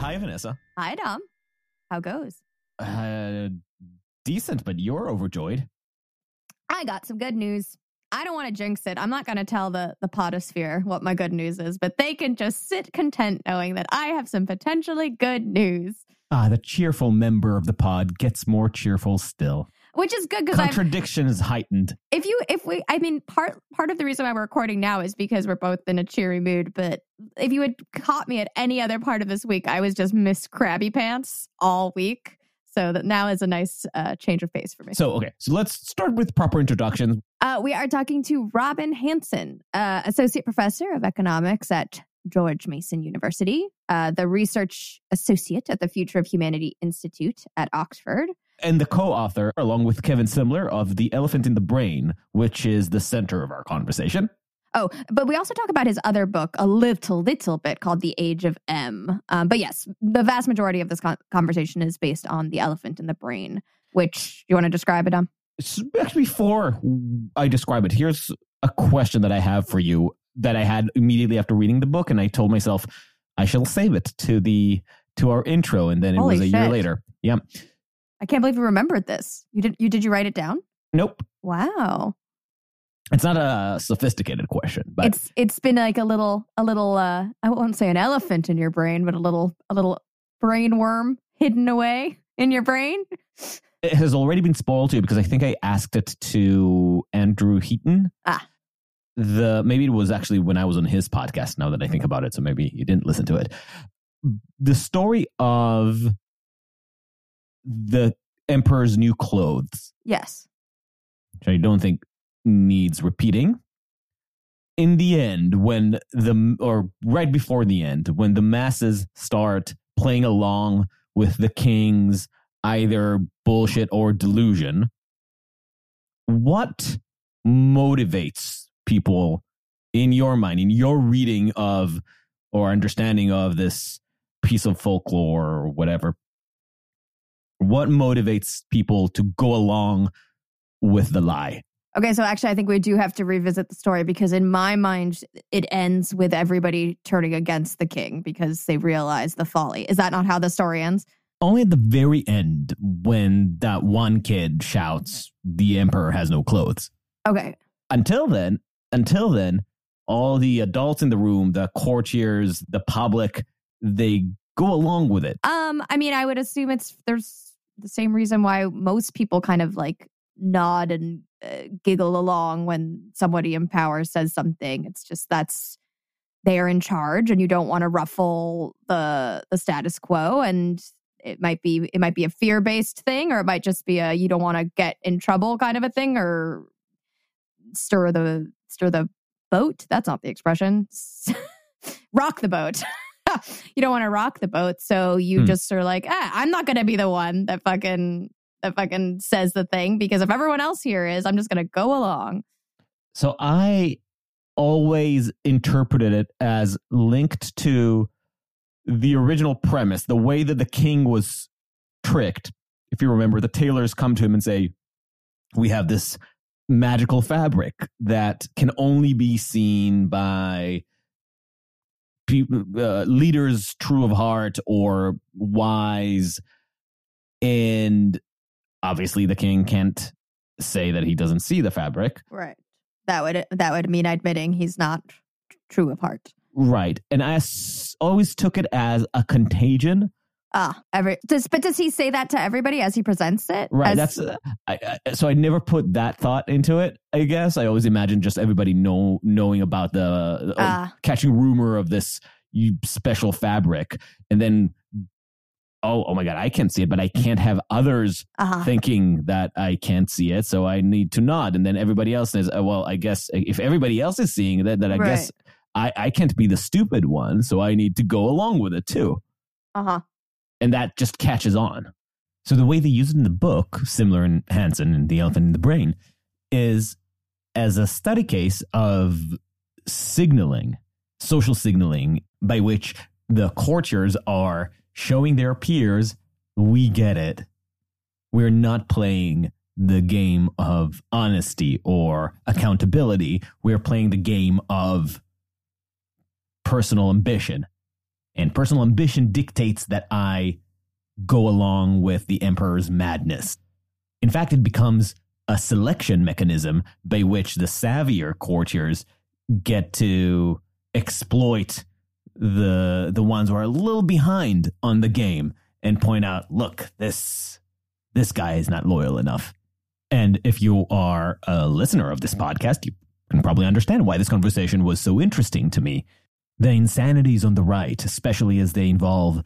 Hi, Vanessa. Hi, Dom. How goes? Uh, decent, but you're overjoyed. I got some good news. I don't want to jinx it. I'm not going to tell the the potosphere what my good news is, but they can just sit content knowing that I have some potentially good news, Ah, the cheerful member of the pod gets more cheerful still. which is good because Contradiction is heightened. if you if we I mean part part of the reason why we're recording now is because we're both in a cheery mood, but if you had caught me at any other part of this week, I was just Miss Krabby Pants all week. So that now is a nice uh, change of pace for me. So, okay, so let's start with proper introductions. Uh, we are talking to Robin Hanson, uh, associate professor of economics at George Mason University, uh, the research associate at the Future of Humanity Institute at Oxford. And the co author, along with Kevin Simler, of The Elephant in the Brain, which is the center of our conversation. Oh, but we also talk about his other book a little, little bit called The Age of M. Um, but yes, the vast majority of this con- conversation is based on The Elephant in the Brain, which you want to describe it, um? Before I describe it, here's a question that I have for you that I had immediately after reading the book, and I told myself I shall save it to the to our intro, and then it Holy was a year later. Yeah. I can't believe you remembered this. You did you did you write it down? Nope. Wow. It's not a sophisticated question, but it's it's been like a little a little uh I won't say an elephant in your brain, but a little a little brain worm hidden away in your brain. it has already been spoiled to you because I think I asked it to Andrew Heaton. Ah. The maybe it was actually when I was on his podcast. Now that I think about it, so maybe you didn't listen to it. The story of the emperor's new clothes, Yes. which I don't think needs repeating. In the end, when the or right before the end, when the masses start playing along with the king's either bullshit or delusion, what motivates people in your mind, in your reading of or understanding of this piece of folklore or whatever? What motivates people to go along with the lie? Okay, so actually I think we do have to revisit the story because in my mind it ends with everybody turning against the king because they realize the folly. Is that not how the story ends? Only at the very end when that one kid shouts, "The emperor has no clothes." Okay. until then, until then, all the adults in the room, the courtiers, the public, they go along with it. Um I mean I would assume it's there's the same reason why most people kind of like nod and uh, giggle along when somebody in power says something. It's just that's they are in charge and you don't want to ruffle the the status quo and it might be it might be a fear-based thing or it might just be a you don't want to get in trouble kind of a thing or stir the stir the boat. That's not the expression. rock the boat. you don't want to rock the boat, so you Hmm. just are like, ah, I'm not going to be the one that fucking that fucking says the thing because if everyone else here is, I'm just going to go along. So I always interpreted it as linked to the original premise, the way that the king was tricked. If you remember, the tailors come to him and say, We have this magical fabric that can only be seen by people, uh, leaders true of heart or wise. And obviously, the king can't say that he doesn't see the fabric. Right. That would that would mean admitting he's not true of heart. Right. And I s- always took it as a contagion. Ah, every does but does he say that to everybody as he presents it? Right. As- That's uh, I, I, so I never put that thought into it. I guess I always imagined just everybody know knowing about the uh, catching rumor of this special fabric, and then oh oh my god, I can't see it, but I can't have others uh-huh. thinking that I can't see it, so I need to nod, and then everybody else says, oh, well, I guess if everybody else is seeing that, that I guess I I can't be the stupid one, so I need to go along with it too. uh-huh. and that just catches on. So the way they use it in the book, Simler and Hanson and the Elephant in the Brain, is as a study case of signaling, social signaling, by which the courtiers are showing their peers, we get it. We're not playing the game of honesty or accountability. We're playing the game of personal ambition. And personal ambition dictates that I go along with the emperor's madness. In fact, it becomes a selection mechanism by which the savvier courtiers get to exploit the the ones who are a little behind on the game and point out, look, this this guy is not loyal enough. And if you are a listener of this podcast, you can probably understand why this conversation was so interesting to me. The insanities on the right, especially as they involve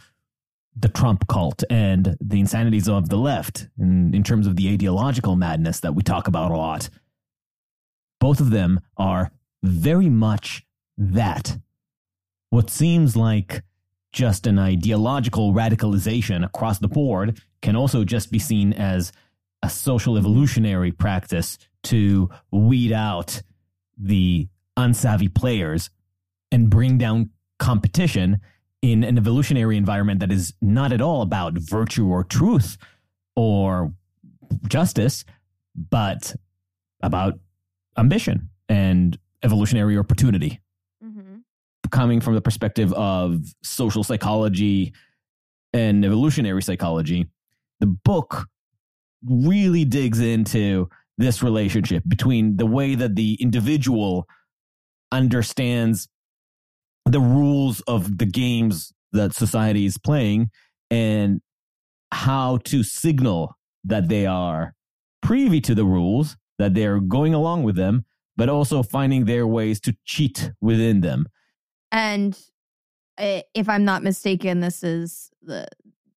the Trump cult and the insanities of the left in, in terms of the ideological madness that we talk about a lot. Both of them are very much that. What seems like just an ideological radicalization across the board can also just be seen as a social evolutionary practice to weed out the unsavvy players and bring down competition in an evolutionary environment that is not at all about virtue or truth or justice, but about ambition and evolutionary opportunity. Coming from the perspective of social psychology and evolutionary psychology, the book really digs into this relationship between the way that the individual understands the rules of the games that society is playing and how to signal that they are privy to the rules, that they're going along with them, but also finding their ways to cheat within them. And eh, if I'm not mistaken, this is the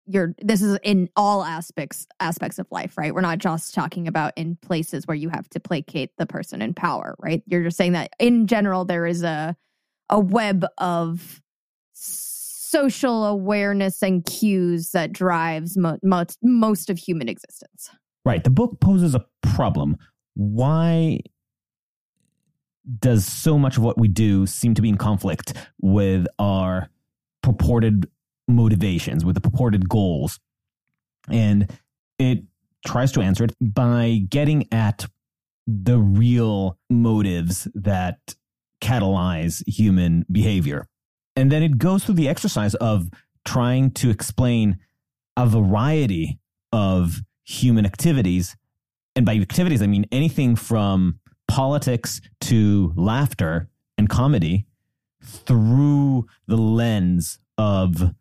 you're this is in all aspects aspects of life right? We're not just talking about in places where you have to placate the person in power right? You're just saying that in general there is a a web of social awareness and cues that drives mo- most, most of human existence. Right. The book poses a problem. Why does so much of what we do seem to be in conflict with our purported motivations, with the purported goals. And it tries to answer it by getting at the real motives that catalyze human behavior. And then it goes through the exercise of trying to explain a variety of human activities. And by activities, I mean anything from politics to laughter and comedy through the lens of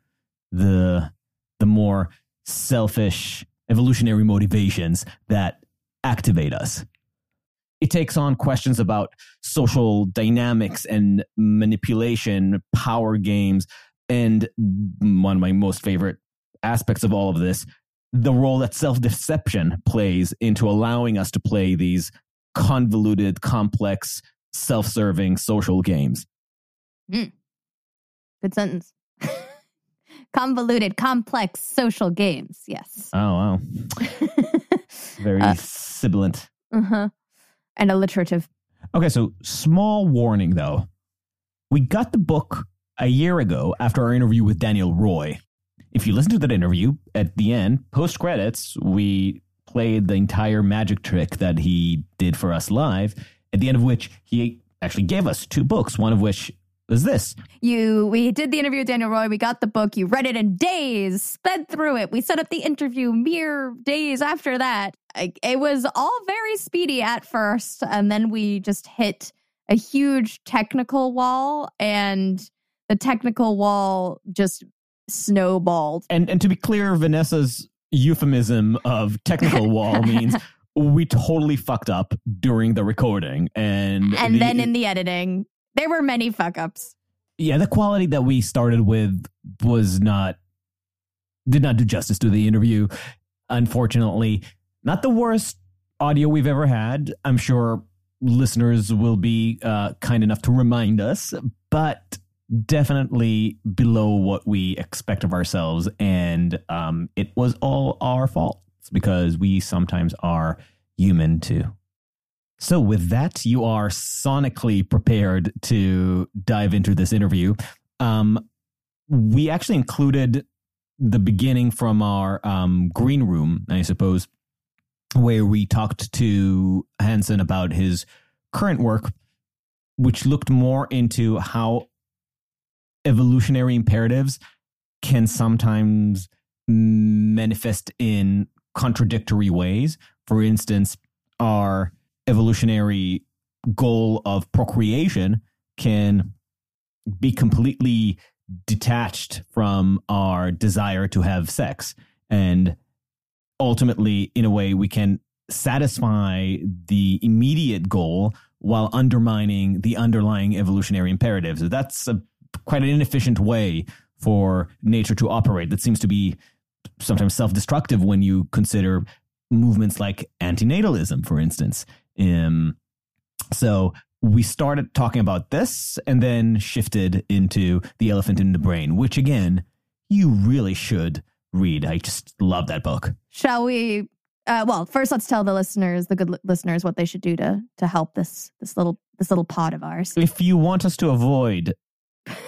the the more selfish evolutionary motivations that activate us. It takes on questions about social dynamics and manipulation, power games, and one of my most favorite aspects of all of this, the role that self deception plays into allowing us to play these convoluted, complex, self serving social games. Mm. Good sentence convoluted, complex social games. Yes. Oh, wow. Very uh, sibilant. Uh-huh. And alliterative. Okay, so small warning though. We got the book a year ago after our interview with Daniel Roy. If you listen to that interview, at the end, post credits, we played the entire magic trick that he did for us live, at the end of which he actually gave us two books, one of which was this? You, we did the interview with Daniel Roy. We got the book. You read it in days, sped through it. We set up the interview mere days after that. It was all very speedy at first, and then we just hit a huge technical wall, and the technical wall just snowballed. And and to be clear, Vanessa's euphemism of technical wall means we totally fucked up during the recording and and the, then in the editing there were many fuck ups. Yeah, the quality that we started with was not did not do justice to the interview. Unfortunately, not the worst audio we've ever had. I'm sure listeners will be uh, kind enough to remind us, but definitely below what we expect of ourselves. And um, it was all our fault because we sometimes are human too. So, with that, you are sonically prepared to dive into this interview. Um, we actually included the beginning from our um, green room, I suppose, where we talked to Hanson about his current work, which looked more into how evolutionary imperatives can sometimes manifest in contradictory ways. For instance, our evolutionary goal of procreation can be completely detached from our desire to have sex. And ultimately, in a way, we can satisfy the immediate goal while undermining the underlying evolutionary imperatives. That's a, quite an inefficient way for nature to operate. That seems to be sometimes self destructive when you consider movements like antinatalism, for instance. Um, so we started talking about this and then shifted into The Elephant in the Brain, which again, you really should read. I just love that book. Shall we? Uh, well, first, let's tell the listeners, the good li- listeners, what they should do to to help this this little this little pod of ours. If you want us to avoid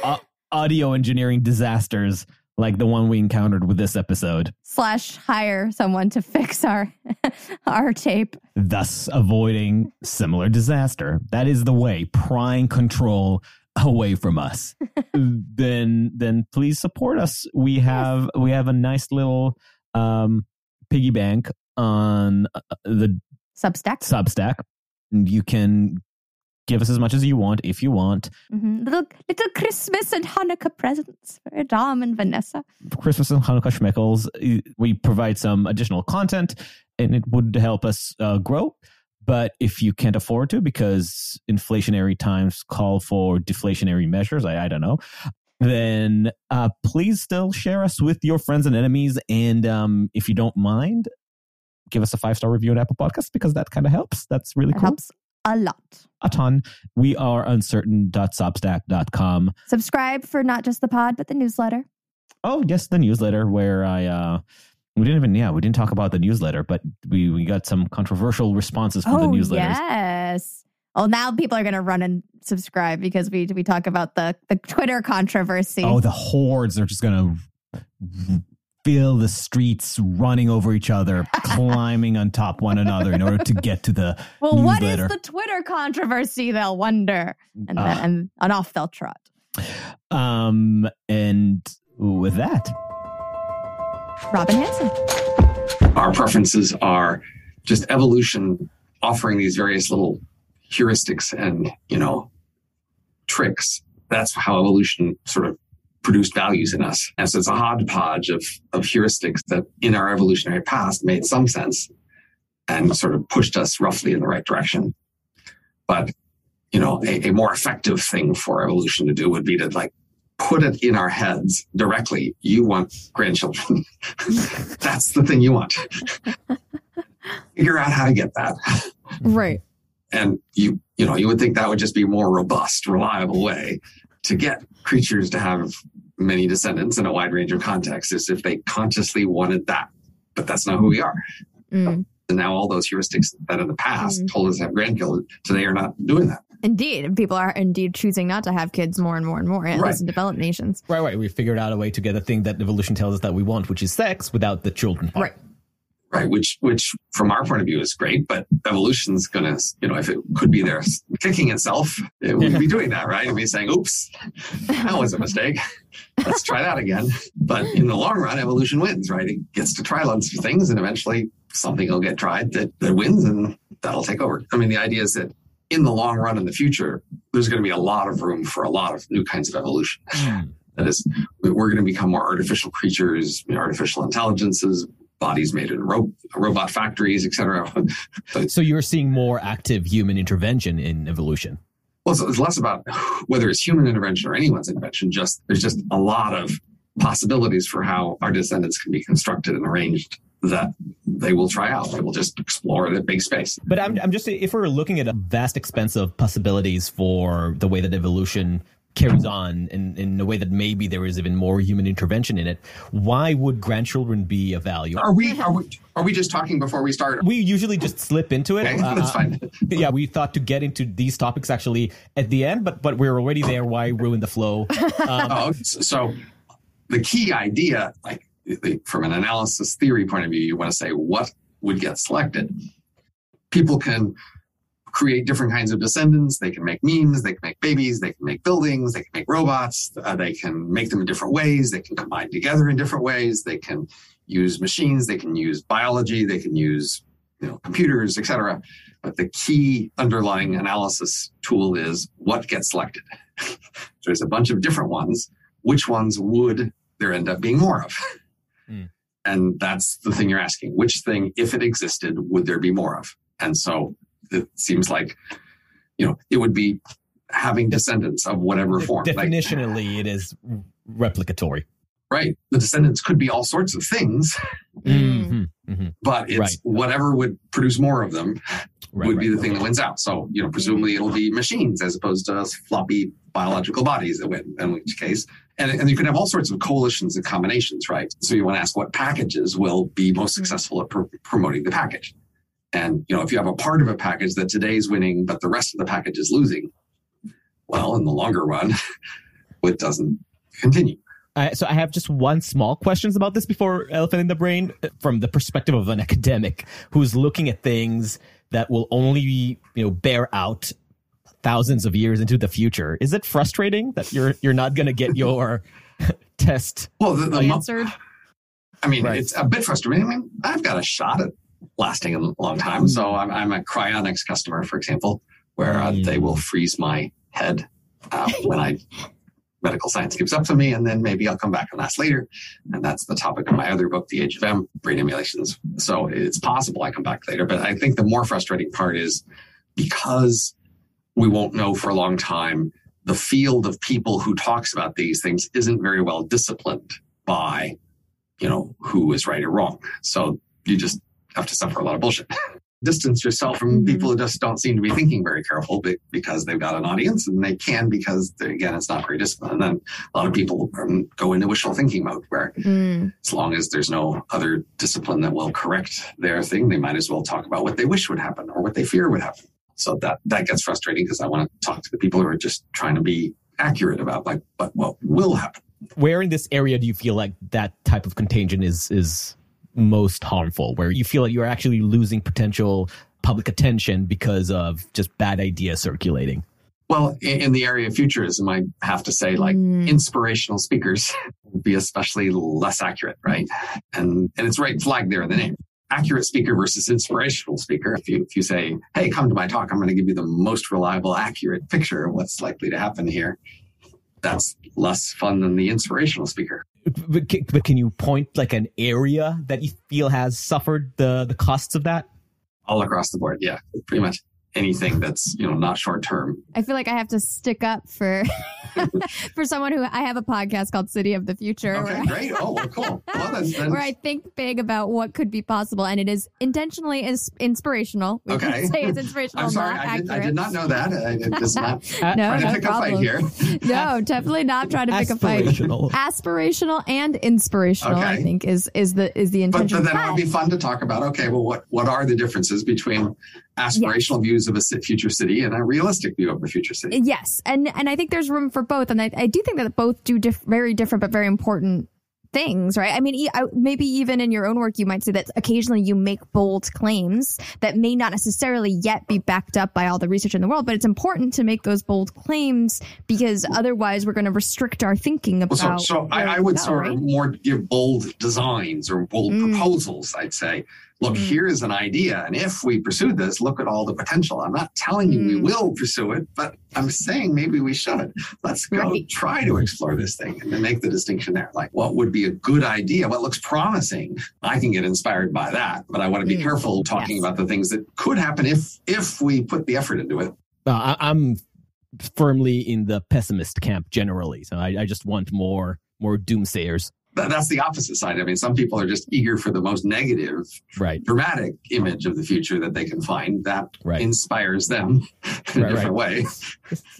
uh, audio engineering disasters like the one we encountered with this episode, Slash, hire someone to fix our our tape. thus avoiding similar disaster. That is the way. Prying control away from us. then then please support us. We have we have a nice little um piggy bank on uh, the Substack. Substack. And you can give us as much as you want if you want. Mhm. Little little Christmas and Hanukkah presents for Dom and Vanessa. Christmas and Hanukkah schmeckles. We provide some additional content and it would help us uh, grow. But if you can't afford to because inflationary times call for deflationary measures, I, I don't know, then uh, please still share us with your friends and enemies. And um, if you don't mind, give us a five star review on Apple Podcasts because that kind of helps. That's really It cool. helps a lot. A ton. We are uncertain.substack.com. Subscribe for not just the pod, but the newsletter. Oh, yes, the newsletter where I uh we didn't even yeah, we didn't talk about the newsletter, but we we got some controversial responses from the newsletters. Oh, yes. Well, now people are going to run and subscribe because we we talk about the the Twitter controversy. Oh, the hordes are just going to fill the streets running over each other, climbing on top one another in order to get to the well, what is the Twitter controversy? They'll wonder, and then, and, and off they'll trot. um and with that, Robin Hanson. our preferences are just evolution offering these various little heuristics and you know tricks that's how evolution sort of produced values in us. And so it's a hodgepodge of of heuristics that in our evolutionary past made some sense and sort of pushed us roughly in the right direction. But you know a, a more effective thing for evolution to do would be to like put it in our heads directly. You want grandchildren. That's the thing you want. Figure out how to get that. Right. And you, you know, you would think that would just be a more robust, reliable way to get creatures to have many descendants in a wide range of contexts is if they consciously wanted that. But that's not who we are. Mm. And now all those heuristics that in the past told us to have grandchildren, today are not doing that. Indeed, people are indeed choosing not to have kids more and more and more, at Right. least in developed nations. right, right, we figured out a way to get a thing that evolution tells us that we want, which is sex, without the children part. Right. Right. Which, which from our point of view is great, but evolution's going to, you know, if it could be there kicking itself, it would be doing that, right? It'd be saying, oops, that was a mistake. Let's try that again. But in the long run, evolution wins, right? It gets to try lots of things and eventually something will get tried that, that wins and that'll take over. I mean, the idea is that in the long run in the future, there's going to be a lot of room for a lot of new kinds of evolution. Hmm. That is, we're going to become more artificial creatures, artificial intelligences, bodies made in ro- robot factories, etc. So you're seeing more active human intervention in evolution. Well, so it's less about whether it's human intervention or anyone's intervention. Just there's just a lot of possibilities for how our descendants can be constructed and arranged that they will try out. They will just explore the big space. But I'm, I'm just if we're looking at a vast expense of possibilities for the way that evolution carries on in, in a way that maybe there is even more human intervention in it, why would grandchildren be of value? Are we are we are we just talking before we start? We usually just slip into it. Okay, that's fine. yeah, we thought to get into these topics actually at the end, but but we're already there. Why ruin the flow? Um, Oh, so the key idea, like from an analysis theory point of view, you want to say what would get selected. People can create different kinds of descendants. They can make memes. They can make babies. They can make buildings. They can make robots. Uh, they can make them in different ways. They can combine together in different ways. They can use machines. They can use biology. They can use you know computers, etc. But the key underlying analysis tool is what gets selected. There's a bunch of different ones. Which ones would there end up being more of? Hmm. And that's the thing you're asking. Which thing, if it existed, would there be more of? And so it seems like, you know, it would be having descendants of whatever form. Like- definitionally, it is replicatory. right. The descendants could be all sorts of things, Mhm, mhm. but it's Right. whatever would produce more of them Right, would right, be the right. thing that wins out. So, you know, presumably it'll be machines as opposed to floppy biological bodies that win, in which case. And, and you can have all sorts of coalitions and combinations, right? So you want to ask what packages will be most successful at pr- promoting the package. And, you know, if you have a part of a package that today is winning, but the rest of the package is losing, well, in the longer run, it doesn't continue. Uh, so I have just one small questions about this before elephant in the brain uh, from the perspective of an academic who's looking at things that will only you know bear out thousands of years into the future. Is it frustrating that you're you're not going to get your test? Well, the, the Answered. I mean, Right. it's a bit frustrating. I mean, I've got a shot at lasting a long time. So I'm, I'm a cryonics customer, for example, where uh, they will freeze my head uh, when I medical science gives up to me, and then maybe I'll come back and last later. And that's the topic of my other book, The Age of M, Brain Emulations. So it's possible I come back later. But I think the more frustrating part is because we won't know for a long time, the field of people who talks about these things isn't very well disciplined by you know, who is right or wrong. So you just have to suffer a lot of bullshit. Distance yourself from Mhm. people who just don't seem to be thinking very careful be- because they've got an audience and they can because, again, it's not very disciplined. And then a lot of people um, go into wishful thinking mode where Mm. as long as there's no other discipline that will correct their thing, they might as well talk about what they wish would happen or what they fear would happen. So that, that gets frustrating because I want to talk to the people who are just trying to be accurate about like, but what will happen. Where in this area do you feel like that type of contagion is is most harmful? Where you feel like you're actually losing potential public attention because of just bad ideas circulating? Well, in, in the area of futurism, I have to say, like Mm. inspirational speakers would be especially less accurate, right? And and it's right flagged there in the name. Accurate speaker versus inspirational speaker. If you if you say, "Hey, come to my talk. I'm going to give you the most reliable, accurate picture of what's likely to happen here," that's less fun than the inspirational speaker. But ca- but can you point like an area that you feel has suffered the the costs of that? All across the board, yeah, pretty much anything that's you know not short term. I feel like I have to stick up for for someone who I have a podcast called City of the Future where, Okay, I, great. Oh, well, cool. Well, then, then where I think big about what could be possible, and it is intentionally is inspirational. We can Okay. say it's inspirational, I'm sorry, not I did, I accurate. did not know that. I did just not Uh, No, trying to no pick a fight problem. here. No, definitely not trying to pick a fight. Aspirational. Aspirational and inspirational, I think, is is the is the But, but then it would be fun to talk about. Okay, well, what what are the differences between aspirational views of a future city and a realistic view of a future city? Yes, and and I think there's room for both, and I, I do think that both do diff- very different but very important things, right? I mean, e- I- maybe even in your own work, you might say that occasionally you make bold claims that may not necessarily yet be backed up by all the research in the world, but it's important to make those bold claims because otherwise we're going to restrict our thinking Well, about. so, so I, I would go, sort right? of more give bold designs or bold Mm. proposals. I'd say, look, Mm. here's an idea, and if we pursue this, look at all the potential. I'm not telling you we Mm. will pursue it, but I'm saying maybe we should. Let's go Right. try to explore this thing and then make the distinction there. Like, what would be a good idea? What looks promising? I can get inspired by that, but I want to be Mm. careful talking Yes. about the things that could happen if if we put the effort into it. Uh, I, I'm firmly in the pessimist camp generally, so I, I just want more more doomsayers. That, that's the opposite side. I mean, some people are just eager for the most negative Right, dramatic image of the future that they can find that right. inspires them in a Right, different way.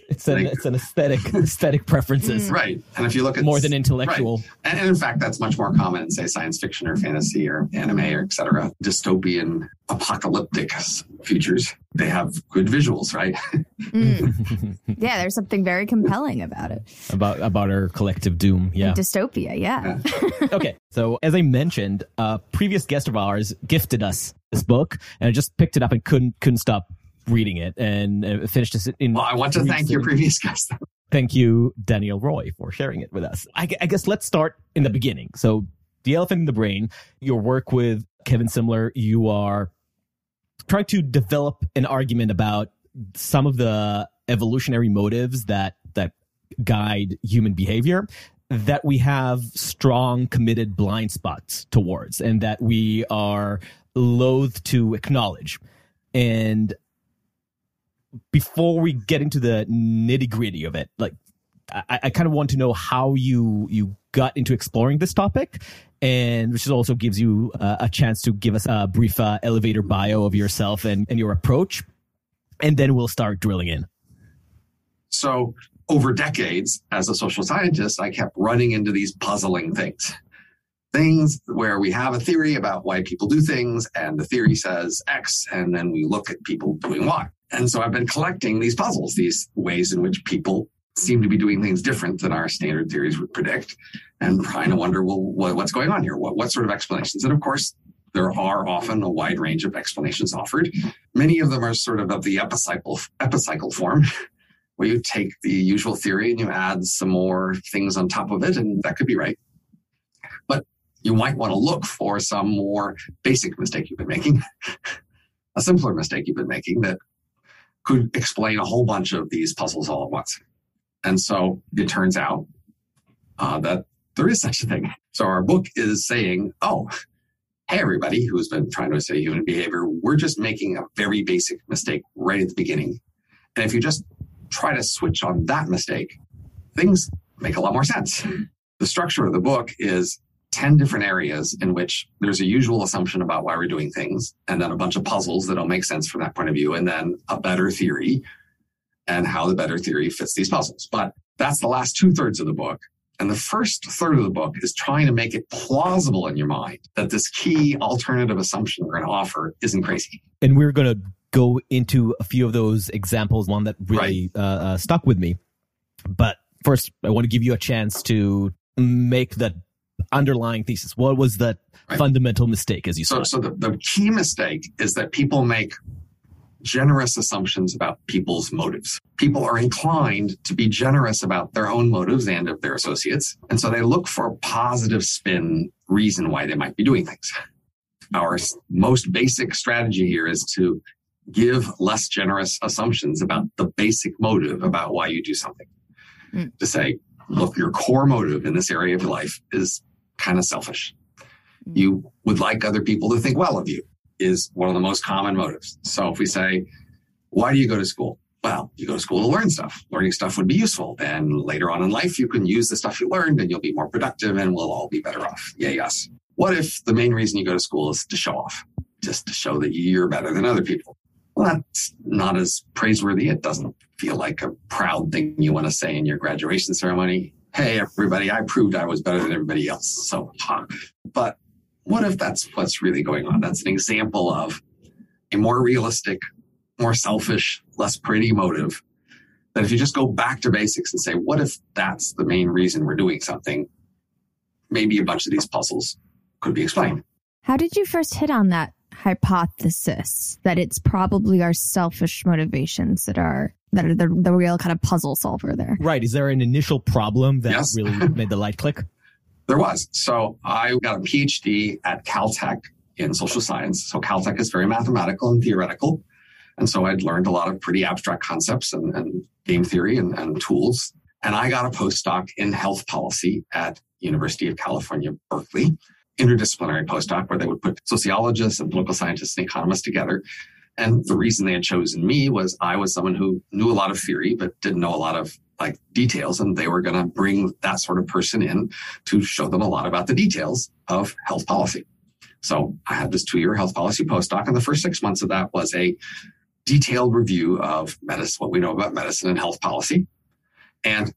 it's an Like- it's an aesthetic aesthetic preferences Mm. Right. And if you look at more than intellectual. And, and in fact, that's much more common in, say, science fiction or fantasy or anime or et cetera. Dystopian, apocalyptic s- futures. They have good visuals, right? Mm. Yeah, there's something very compelling about it. about about our collective doom. Yeah. Dystopia, yeah. okay. So as I mentioned, a previous guest of ours gifted us this book, and I just picked it up and couldn't couldn't stop reading it and uh, finished it in. Well, I want to three thank your previous guest. Thank you, Daniel Roy, for sharing it with us. I, I guess let's start in the beginning. So, The Elephant in the Brain, your work with Kevin Simler, you are trying to develop an argument about some of the evolutionary motives that that guide human behavior that we have strong committed blind spots towards and that we are loath to acknowledge. And before we get into the nitty gritty of it, like I, I kind of want to know how you you got into exploring this topic, and which also gives you uh, a chance to give us a brief uh, elevator bio of yourself and, and your approach, and then we'll start drilling in. So over decades as a social scientist, I kept running into these puzzling things. Things where we have a theory about why people do things and the theory says X, and then we look at people doing Y. And so I've been collecting these puzzles, these ways in which people seem to be doing things different than our standard theories would predict and trying to wonder, well, what, what's going on here? What, what sort of explanations? And of course, there are often a wide range of explanations offered. Many of them are sort of of the epicycle, epicycle form, where you take the usual theory and you add some more things on top of it, and that could be right. But you might want to look for some more basic mistake you've been making, a simpler mistake you've been making that could explain a whole bunch of these puzzles all at once. And so it turns out uh, that there is such a thing. So our book is saying, oh, hey, everybody who's been trying to study human behavior, we're just making a very basic mistake right at the beginning. And if you just try to switch on that mistake, things make a lot more sense. The structure of the book is 10 different areas in which there's a usual assumption about why we're doing things, and then a bunch of puzzles that don't make sense from that point of view, and then a better theory and how the better theory fits these puzzles. But that's the last two thirds of the book. And the first third of the book is trying to make it plausible in your mind that this key alternative assumption we're going to offer isn't crazy. And we're going to go into a few of those examples, one that really uh, uh, stuck with me. But first, I want to give you a chance to make the underlying thesis. What was that Right. fundamental mistake, as you saw? So, so the, the key mistake is that people make generous assumptions about people's motives. People are inclined to be generous about their own motives and of their associates. And so they look for a positive spin reason why they might be doing things. Our most basic strategy here is to give less generous assumptions about the basic motive about why you do something. Mm. To say, look, your core motive in this area of your life is kind of selfish. Mm. You would like other people to think well of you is one of the most common motives. So if we say, why do you go to school? Well, you go to school to learn stuff. Learning stuff would be useful. And later on in life, you can use the stuff you learned and you'll be more productive and we'll all be better off. Yay, us. What if the main reason you go to school is to show off, just to show that you're better than other people? Well, that's not as praiseworthy. It doesn't feel like a proud thing you want to say in your graduation ceremony. Hey, everybody, I proved I was better than everybody else. So, but what if that's what's really going on? That's an example of a more realistic, more selfish, less pretty motive. That if you just go back to basics and say, what if that's the main reason we're doing something? Maybe a bunch of these puzzles could be explained. How did you first hit on that hypothesis that it's probably our selfish motivations that are that are the, the real kind of puzzle solver there? right. Is there an initial problem that Yes. really made the light click? There was. So I got a PhD at Caltech in social science. So Caltech is very mathematical and theoretical. And so I'd learned a lot of pretty abstract concepts and, and game theory and, and tools. And I got a postdoc in health policy at University of California, Berkeley, interdisciplinary postdoc where they would put sociologists and political scientists and economists together. And the reason they had chosen me was I was someone who knew a lot of theory, but didn't know a lot of like details. And they were going to bring that sort of person in to show them a lot about the details of health policy. So I had this two year health policy postdoc. And the first six months of that was a detailed review of medicine, what we know about medicine and health policy. And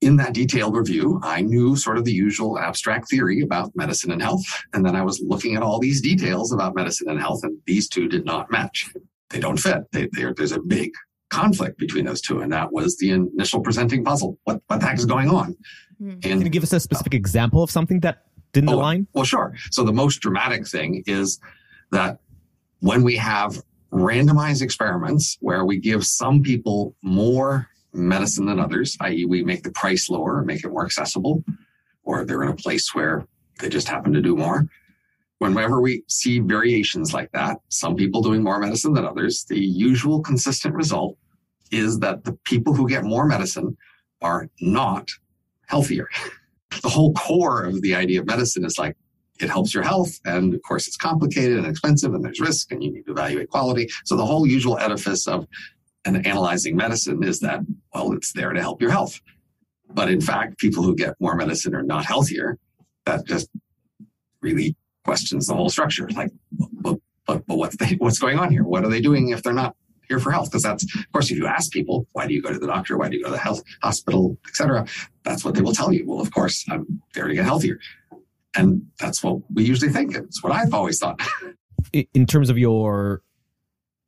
in that detailed review, I knew sort of the usual abstract theory about medicine and health. And then I was looking at all these details about medicine and health, and these two did not match. They don't fit. They, there's a big conflict between those two. And that was the initial presenting puzzle. What, what the heck is going on? Mm-hmm. And Can you give us a specific uh, example of something that didn't oh, align? Well, sure. So the most dramatic thing is that when we have randomized experiments where we give some people more medicine than others, i.e., we make the price lower, make it more accessible, or they're in a place where they just happen to do more. Whenever we see variations like that, some people doing more medicine than others, the usual consistent result is that the people who get more medicine are not healthier. the whole core of the idea of medicine is like it helps your health. And of course, it's complicated and expensive and there's risk and you need to evaluate quality. So the whole usual edifice of an analyzing medicine is that, well, it's there to help your health. But in fact, people who get more medicine are not healthier. That just really questions the whole structure. Like, but, but, but what's, they, what's going on here? What are they doing if they're not here for health? Because that's, of course, if you ask people, why do you go to the doctor? Why do you go to the health hospital, etc., that's what they will tell you. Well, of course, I'm there to get healthier. And that's what we usually think. It's what I've always thought. In terms of your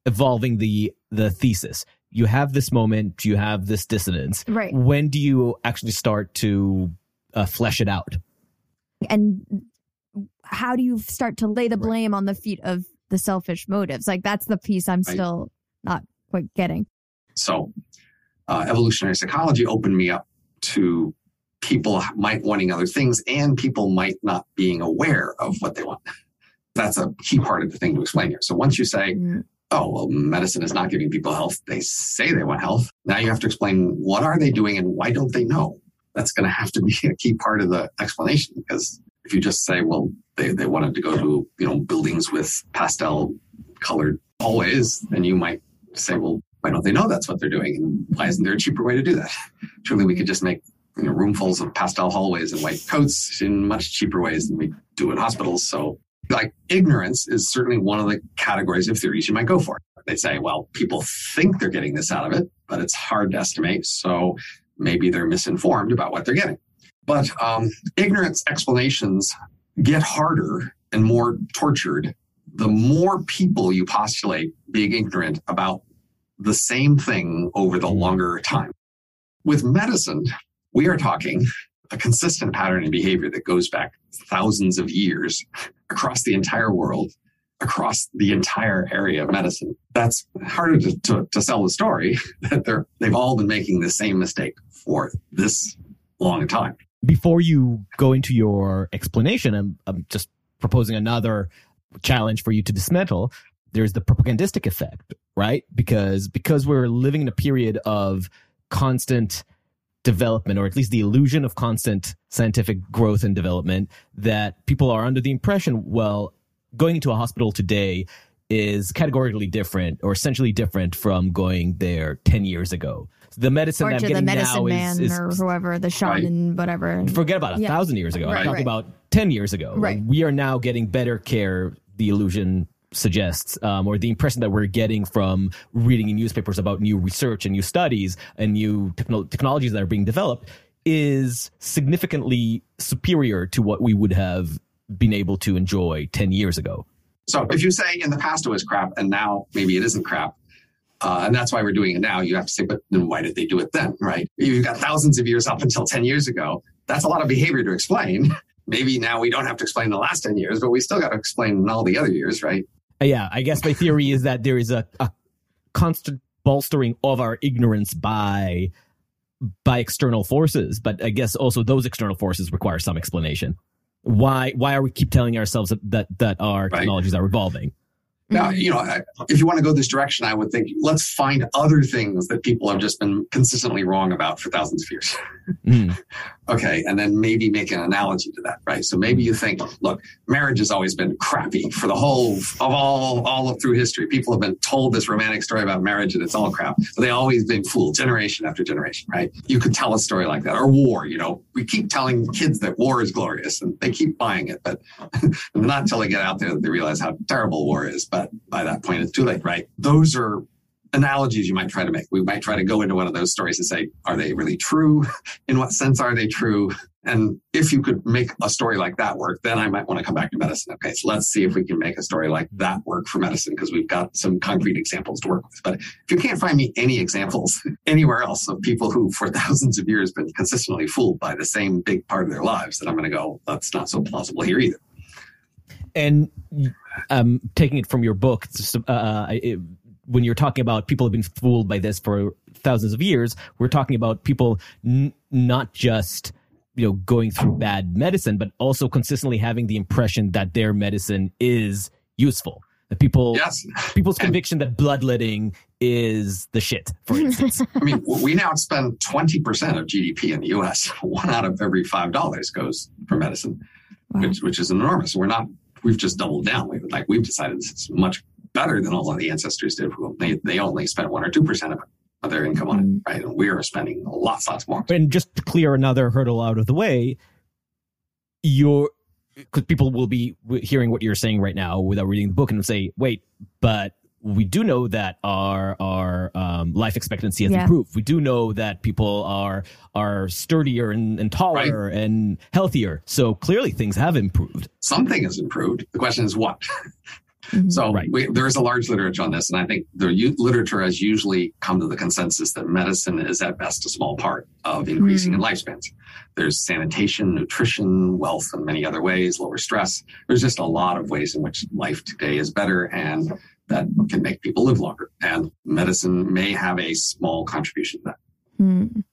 evolving the the thesis, you have this moment, you have this dissonance. Right. When do you actually start to uh, flesh it out? And how do you start to lay the blame right. on the feet of the selfish motives? Like that's the piece I'm right. still not quite getting. So, uh, evolutionary psychology opened me up to people might wanting other things and people might not being aware of what they want. That's a key part of the thing to explain here. So once you say, mm. oh, well, medicine is not giving people health, they say they want health. Now you have to explain what are they doing and why don't they know? That's going to have to be a key part of the explanation because if you just say, well, they, they wanted to go to, you know, buildings with pastel colored hallways, then you might say, well, why don't they know that's what they're doing? And why isn't there a cheaper way to do that? Surely we could just make you know, roomfuls of pastel hallways and white coats in much cheaper ways than we do in hospitals. So, like, ignorance is certainly one of the categories of theories you might go for. They say, well, people think they're getting this out of it, but it's hard to estimate. So maybe they're misinformed about what they're getting. But um, ignorance explanations get harder and more tortured the more people you postulate being ignorant about the same thing over the longer time. With medicine, we are talking a consistent pattern in behavior that goes back thousands of years across the entire world, across the entire area of medicine. That's harder to, to, to sell the story that they're, they've all been making the same mistake for this long time. Before you go into your explanation, I'm, I'm just proposing another challenge for you to dismantle. There's the propagandistic effect, right? Because because we're living in a period of constant development, or at least the illusion of constant scientific growth and development, that people are under the impression, well, going into a hospital today is categorically different or essentially different from going there 10 years ago. The medicine or that I'm getting the medicine now man is, is, or whoever, the shaman, right. whatever. Forget about a yeah. thousand years ago. Right, I'm talking right. about 10 years ago. Right. We are now getting better care, the illusion suggests, um, or the impression that we're getting from reading in newspapers about new research and new studies and new techno- technologies that are being developed, is significantly superior to what we would have been able to enjoy 10 years ago. So if you say in the past it was crap and now maybe it isn't crap, uh, and that's why we're doing it now. You have to say, but then why did they do it then, right? You've got thousands of years up until 10 years ago. That's a lot of behavior to explain. Maybe now we don't have to explain the last 10 years, but we still got to explain all the other years, right? yeah, I guess my theory is that there is a, a constant bolstering of our ignorance by by external forces, but I guess also those external forces require some explanation. Why why are we keep telling ourselves that that our right. technologies are evolving? Now, mm-hmm. you know, if you want to go this direction, I would think let's find other things that people have just been consistently wrong about for thousands of years. Mm. okay. And then maybe make an analogy to that, right? So maybe you think, look, marriage has always been crappy for the whole of all, all of through history. People have been told this romantic story about marriage and it's all crap. So they always been fooled generation after generation, right? You could tell a story like that or war, you know, we keep telling kids that war is glorious and they keep buying it, but not until they get out there that they realize how terrible war is. But by that point, it's too late, right? Those are analogies you might try to make. We might try to go into one of those stories and say, are they really true? In what sense are they true? And if you could make a story like that work, then I might want to come back to medicine. Okay, so let's see if we can make a story like that work for medicine because we've got some concrete examples to work with. But if you can't find me any examples anywhere else of people who for thousands of years been consistently fooled by the same big part of their lives, then I'm going to go, that's not so plausible here either. And um, taking it from your book, just, uh, it, when you're talking about people have been fooled by this for thousands of years, we're talking about people n- not just you know going through bad medicine, but also consistently having the impression that their medicine is useful. That people, yes. people's and, conviction that bloodletting is the shit. For instance, I mean, we now spend twenty percent of GDP in the U.S. One out of every five dollars goes for medicine, wow. which which is enormous. We're not. We've just doubled down. We've like we've decided this is much better than all of the ancestors did. They they only spent one or two percent of it of their income on it, mm. right? And we are spending lots, lots more. And just to clear another hurdle out of the way, you're because people will be hearing what you're saying right now without reading the book and say, "Wait, but we do know that our our um, life expectancy has yeah. improved. We do know that people are are sturdier and, and taller right. and healthier. So clearly, things have improved. Something has improved. The question is what." Mm-hmm. So right. we, there is a large literature on this, and I think the u- literature has usually come to the consensus that medicine is at best a small part of increasing mm-hmm. in lifespans. There's sanitation, nutrition, wealth, and many other ways, lower stress. There's just a lot of ways in which life today is better and that can make people live longer. And medicine may have a small contribution to that. Mm.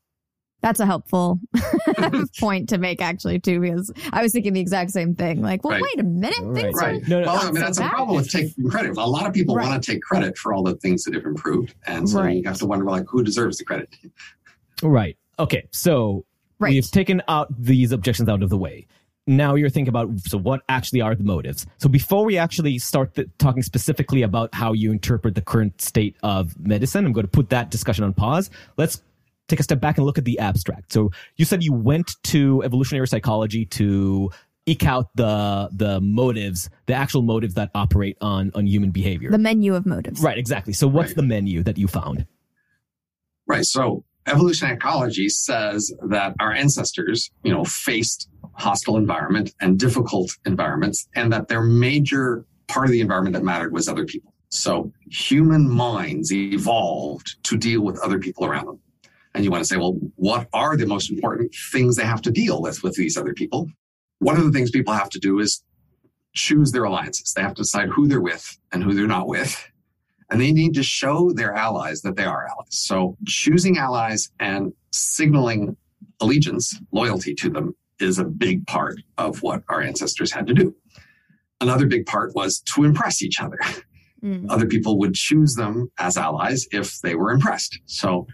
That's a helpful point to make, actually, too, because I was thinking the exact same thing. Like, well, right. wait a minute, right. things right. are. No, no, well, I mean, so that's bad. a problem with taking credit. A lot of people right. want to take credit for all the things that have improved, and so you have to wonder, like, who deserves the credit? Right. Okay. So we've taken out these objections out of the way. Now you're thinking about so what actually are the motives. So before we actually start the, talking specifically about how you interpret the current state of medicine, I'm going to put that discussion on pause. Let's take a step back and look at the abstract. So you said you went to evolutionary psychology to eke out the the motives, the actual motives that operate on on human behavior. The menu of motives. Right, exactly. So what's right. the menu that you found? Right. So evolutionary ecology says that our ancestors, you know, faced hostile environment and difficult environments and that their major part of the environment that mattered was other people. So human minds evolved to deal with other people around them and you want to say, well, what are the most important things they have to deal with with these other people? One of the things people have to do is choose their alliances. They have to decide who they're with and who they're not with. And they need to show their allies that they are allies. So choosing allies and signaling allegiance, loyalty to them is a big part of what our ancestors had to do. Another big part was to impress each other. Mm. Other people would choose them as allies if they were impressed. So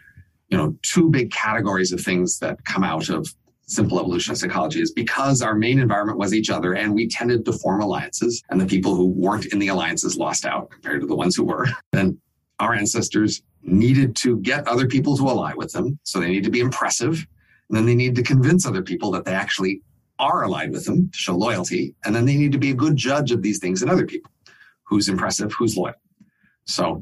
you know, two big categories of things that come out of simple evolutionary psychology is because our main environment was each other and we tended to form alliances and the people who weren't in the alliances lost out compared to the ones who were. Then our ancestors needed to get other people to ally with them. So they need to be impressive. And then they need to convince other people that they actually are allied with them to show loyalty. And then they need to be a good judge of these things in other people. Who's impressive? Who's loyal? So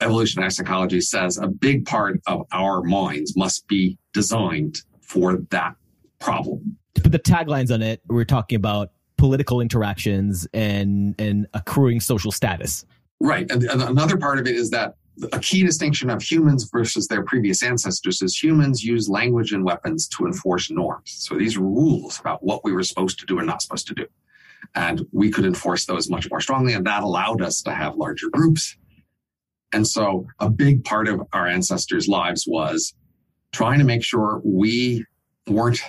evolutionary psychology says a big part of our minds must be designed for that problem. To put the taglines on it, we're talking about political interactions and and accruing social status. Right. And, and another part of it is that a key distinction of humans versus their previous ancestors is humans use language and weapons to enforce norms. So these are rules about what we were supposed to do and not supposed to do. And we could enforce those much more strongly. And that allowed us to have larger groups and so a big part of our ancestors' lives was trying to make sure we weren't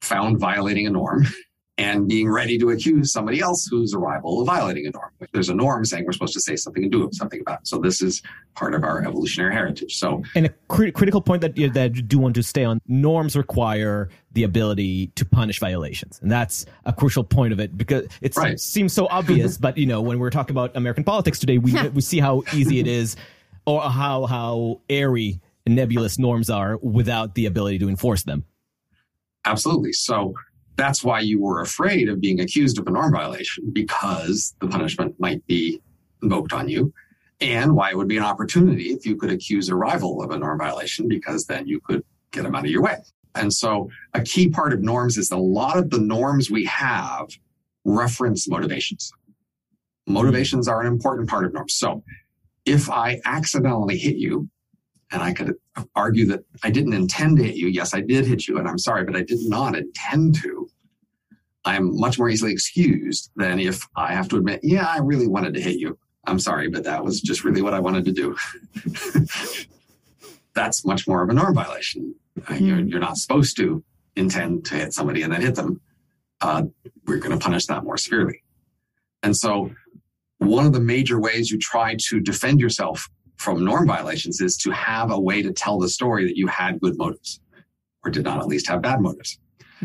found violating a norm and being ready to accuse somebody else who's a rival of violating a norm. If there's a norm saying we're supposed to say something and do something about it. So this is part of our evolutionary heritage. So, and a cr- critical point that you, that you do want to stay on: norms require the ability to punish violations, and that's a crucial point of it because it right. seems so obvious. but you know, when we're talking about American politics today, we we see how easy it is, or how how airy nebulous norms are without the ability to enforce them. Absolutely. So that's why you were afraid of being accused of a norm violation because the punishment might be invoked on you. and why it would be an opportunity if you could accuse a rival of a norm violation, because then you could get them out of your way. And so a key part of norms is a lot of the norms we have reference motivations. Motivations are an important part of norms. So if I accidentally hit you, and I could argue that I didn't intend to hit you. Yes, I did hit you, and I'm sorry, but I did not intend to. I'm much more easily excused than if I have to admit, yeah, I really wanted to hit you. I'm sorry, but that was just really what I wanted to do. That's much more of a norm violation. Mm. You're, you're, not supposed to intend to hit somebody and then hit them. Uh, we're going to punish that more severely. And so, one of the major ways you try to defend yourself from norm violations is to have a way to tell the story that you had good motives or did not at least have bad motives.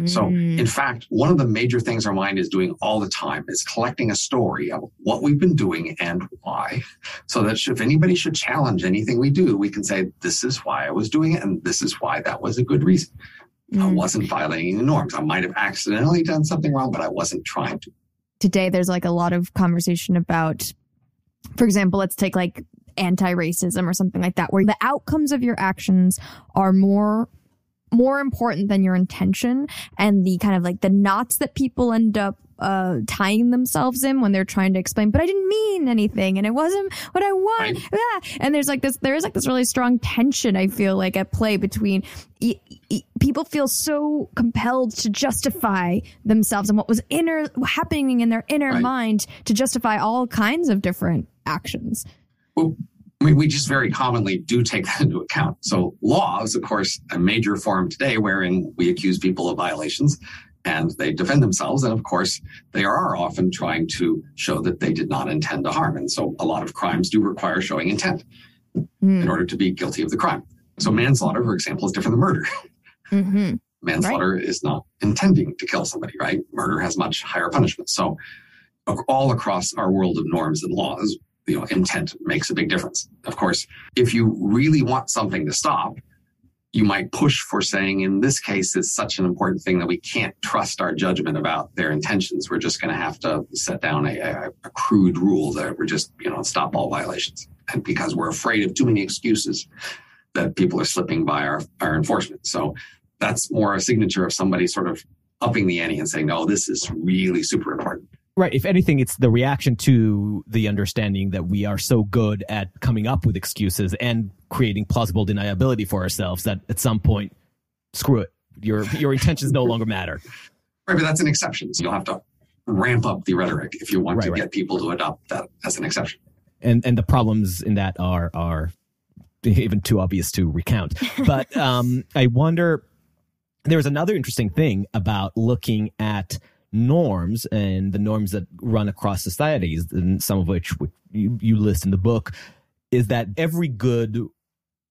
So, in mm. fact, one of the major things our mind is doing all the time is collecting a story of what we've been doing and why. So that if anybody should challenge anything we do, we can say, this is why I was doing it, and this is why that was a good reason. Mm. I wasn't violating the norms. I might have accidentally done something wrong, but I wasn't trying to. Today, there's like a lot of conversation about, for example, let's take like anti racism or something like that, where the outcomes of your actions are more more important than your intention and the kind of like the knots that people end up uh, tying themselves in when they're trying to explain, but I didn't mean anything and it wasn't what I want. Right. Yeah. And there's like this, there's like this really strong tension I feel like at play between e- e- people feel so compelled to justify themselves and what was inner happening in their inner right. mind to justify all kinds of different actions. Well, I mean, we just very commonly do take that into account. So law is, of course, a major form today wherein we accuse people of violations and they defend themselves. And of course, they are often trying to show that they did not intend to harm. And so a lot of crimes do require showing intent mm. in order to be guilty of the crime. So manslaughter, for example, is different than murder. Mm-hmm. Manslaughter right. is not intending to kill somebody, right? Murder has much higher punishment. So all across our world of norms and laws, you know, intent makes a big difference. Of course, if you really want something to stop, you might push for saying, in this case, it's such an important thing that we can't trust our judgment about their intentions. We're just going to have to set down a, a, a, crude rule that we're just, you know, stop all violations. And because we're afraid of too many excuses that people are slipping by our, our enforcement. So that's more a signature of somebody sort of upping the ante and saying, no, this is really super important. Right. If anything, it's the reaction to the understanding that we are so good at coming up with excuses and creating plausible deniability for ourselves that at some point, screw it. Your your intentions no longer matter. Right, but that's an exception. So you'll have to ramp up the rhetoric if you want right, to right. get people to adopt that as an exception. And and the problems in that are are even too obvious to recount. But um, I wonder. There's another interesting thing about looking at norms and the norms that run across societies, and some of which you, you list in the book, is that every good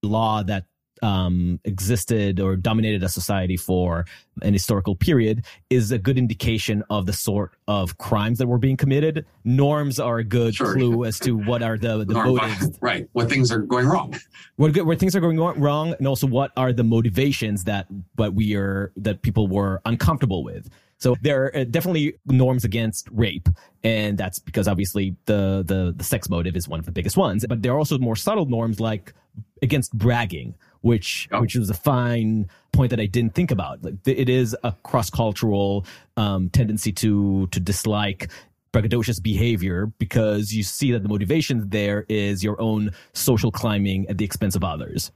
law that um, existed or dominated a society for an historical period is a good indication of the sort of crimes that were being committed. Norms are a good sure. clue as to what are the, the motives. Right. What things are going wrong. What, where things are going wrong and also what are the motivations that, but we are, that people were uncomfortable with. So there are uh, definitely norms against rape, and that's because obviously the the the sex motive is one of the biggest ones. But there are also more subtle norms like against bragging, which oh. which is a fine point that I didn't think about. Like, it is a cross cultural um, tendency to to dislike braggadocious behavior because you see that the motivation there is your own social climbing at the expense of others.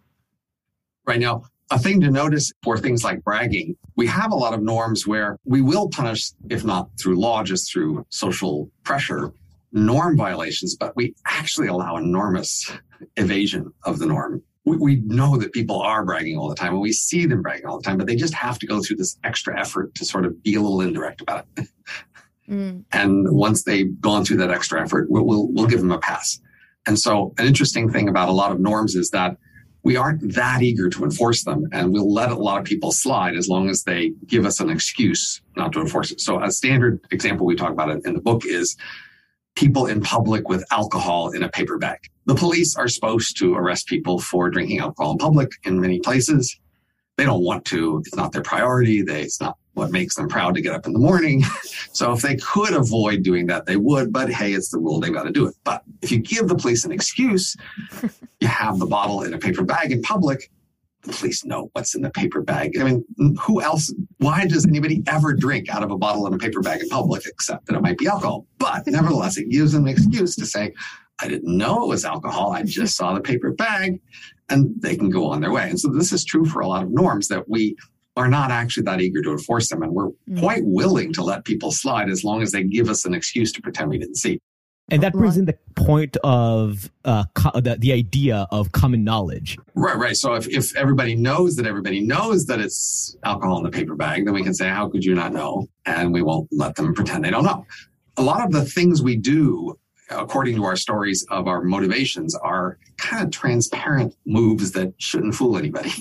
Right now, a thing to notice for things like bragging, we have a lot of norms where we will punish, if not through law, just through social pressure, norm violations, but we actually allow enormous evasion of the norm. We, we know that people are bragging all the time and we see them bragging all the time, but they just have to go through this extra effort to sort of be a little indirect about it. Mm. And once they've gone through that extra effort, we'll, we'll, we'll give them a pass. And so an interesting thing about a lot of norms is that we aren't that eager to enforce them and we'll let a lot of people slide as long as they give us an excuse not to enforce it. So a standard example we talk about in the book is people in public with alcohol in a paper bag. The police are supposed to arrest people for drinking alcohol in public in many places. They don't want to. It's not their priority. They, it's not what makes them proud to get up in the morning. so if they could avoid doing that, they would. But hey, it's the rule; They've got to do it. But if you give the police an excuse, you have the bottle in a paper bag in public. The police know what's in the paper bag. I mean, who else? Why does anybody ever drink out of a bottle in a paper bag in public except that it might be alcohol? But nevertheless, it gives them an excuse to say, I didn't know it was alcohol. I just saw the paper bag and they can go on their way. And so this is true for a lot of norms that we are not actually that eager to enforce them. And we're mm. quite willing to let people slide as long as they give us an excuse to pretend we didn't see. And that brings in the point of uh, co- the, the idea of common knowledge. Right, right. So if, if everybody knows that everybody knows that it's alcohol in the paper bag, then we can say, how could you not know? And we won't let them pretend they don't know. A lot of the things we do according to our stories of our motivations, are kind of transparent moves that shouldn't fool anybody,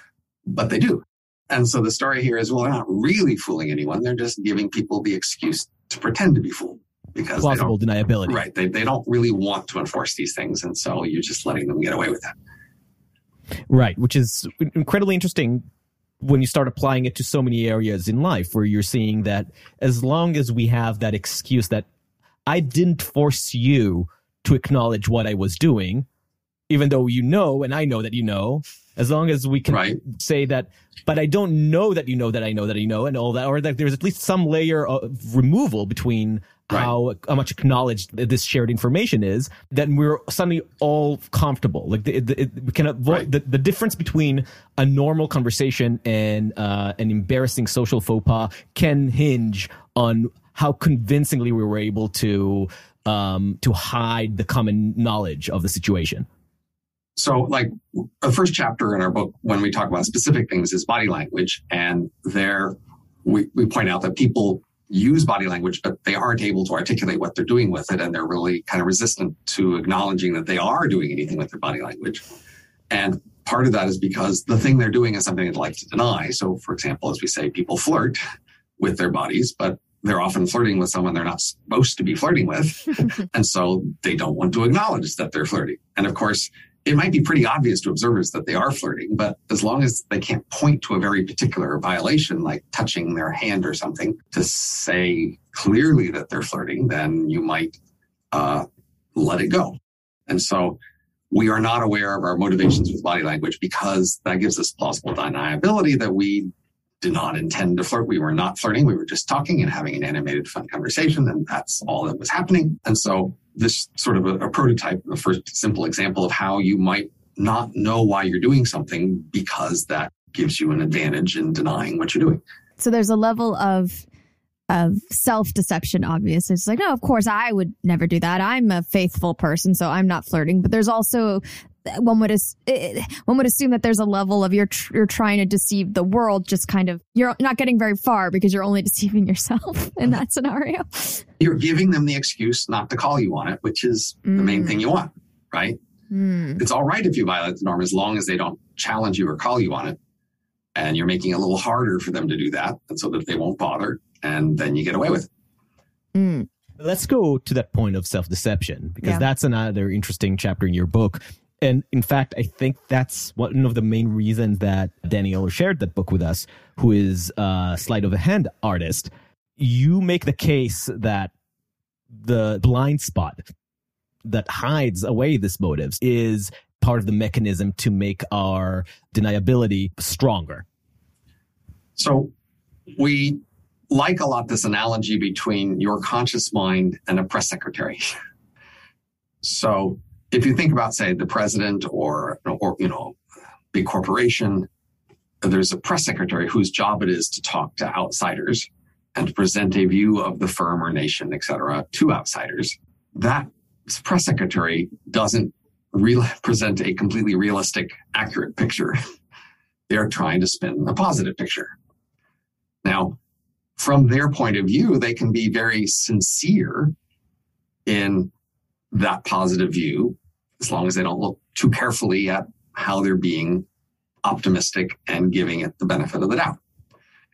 but they do. And so the story here is, well, they're not really fooling anyone. They're just giving people the excuse to pretend to be fooled because plausible deniability. Right. They, they don't really want to enforce these things. And so you're just letting them get away with that. Right. Which is incredibly interesting when you start applying it to so many areas in life where you're seeing that as long as we have that excuse that I didn't force you to acknowledge what I was doing, even though you know, and I know that you know, as long as we can right. say that, but I don't know that you know that I know that you know and all that, or that there's at least some layer of removal between right. how, how much acknowledged this shared information is, then we're suddenly all comfortable. Like the, the, we can avoid right. the, the difference between a normal conversation and uh, an embarrassing social faux pas can hinge on how convincingly we were able to um, to hide the common knowledge of the situation. So, like the first chapter in our book, when we talk about specific things, is body language, and there we, we point out that people use body language, but they aren't able to articulate what they're doing with it, and they're really kind of resistant to acknowledging that they are doing anything with their body language. And part of that is because the thing they're doing is something they'd like to deny. So, for example, as we say, people flirt with their bodies, but they're often flirting with someone they're not supposed to be flirting with. and so they don't want to acknowledge that they're flirting. And of course, it might be pretty obvious to observers that they are flirting, but as long as they can't point to a very particular violation, like touching their hand or something, to say clearly that they're flirting, then you might uh, let it go. And so we are not aware of our motivations with body language because that gives us plausible deniability that we did not intend to flirt. We were not flirting. We were just talking and having an animated, fun conversation. And that's all that was happening. And so this sort of a, a prototype, the first simple example of how you might not know why you're doing something because that gives you an advantage in denying what you're doing. So there's a level of of self deception, obviously. It's like, no, of course I would never do that. I'm a faithful person, so I'm not flirting. But there's also one would one would assume that there's a level of you're tr- you're trying to deceive the world just kind of you're not getting very far because you're only deceiving yourself in that scenario you're giving them the excuse not to call you on it which is mm. the main mm. thing you want right mm. it's all right if you violate the norm as long as they don't challenge you or call you on it and you're making it a little harder for them to do that and so that they won't bother and then you get away with it mm. Let's go to that point of self deception because yeah. that's another interesting chapter in your book. And in fact, I think that's one of the main reasons that Daniel shared that book with us, who is a sleight of a hand artist. You make the case that the blind spot that hides away these motives is part of the mechanism to make our deniability stronger. So we like a lot this analogy between your conscious mind and a press secretary. So if you think about, say, the president or, or you know, big corporation, there's a press secretary whose job it is to talk to outsiders and to present a view of the firm or nation, et cetera, to outsiders. That press secretary doesn't re- present a completely realistic, accurate picture. They're trying to spin a positive picture. Now, from their point of view, they can be very sincere in that positive view, as long as they don't look too carefully at how they're being optimistic and giving it the benefit of the doubt.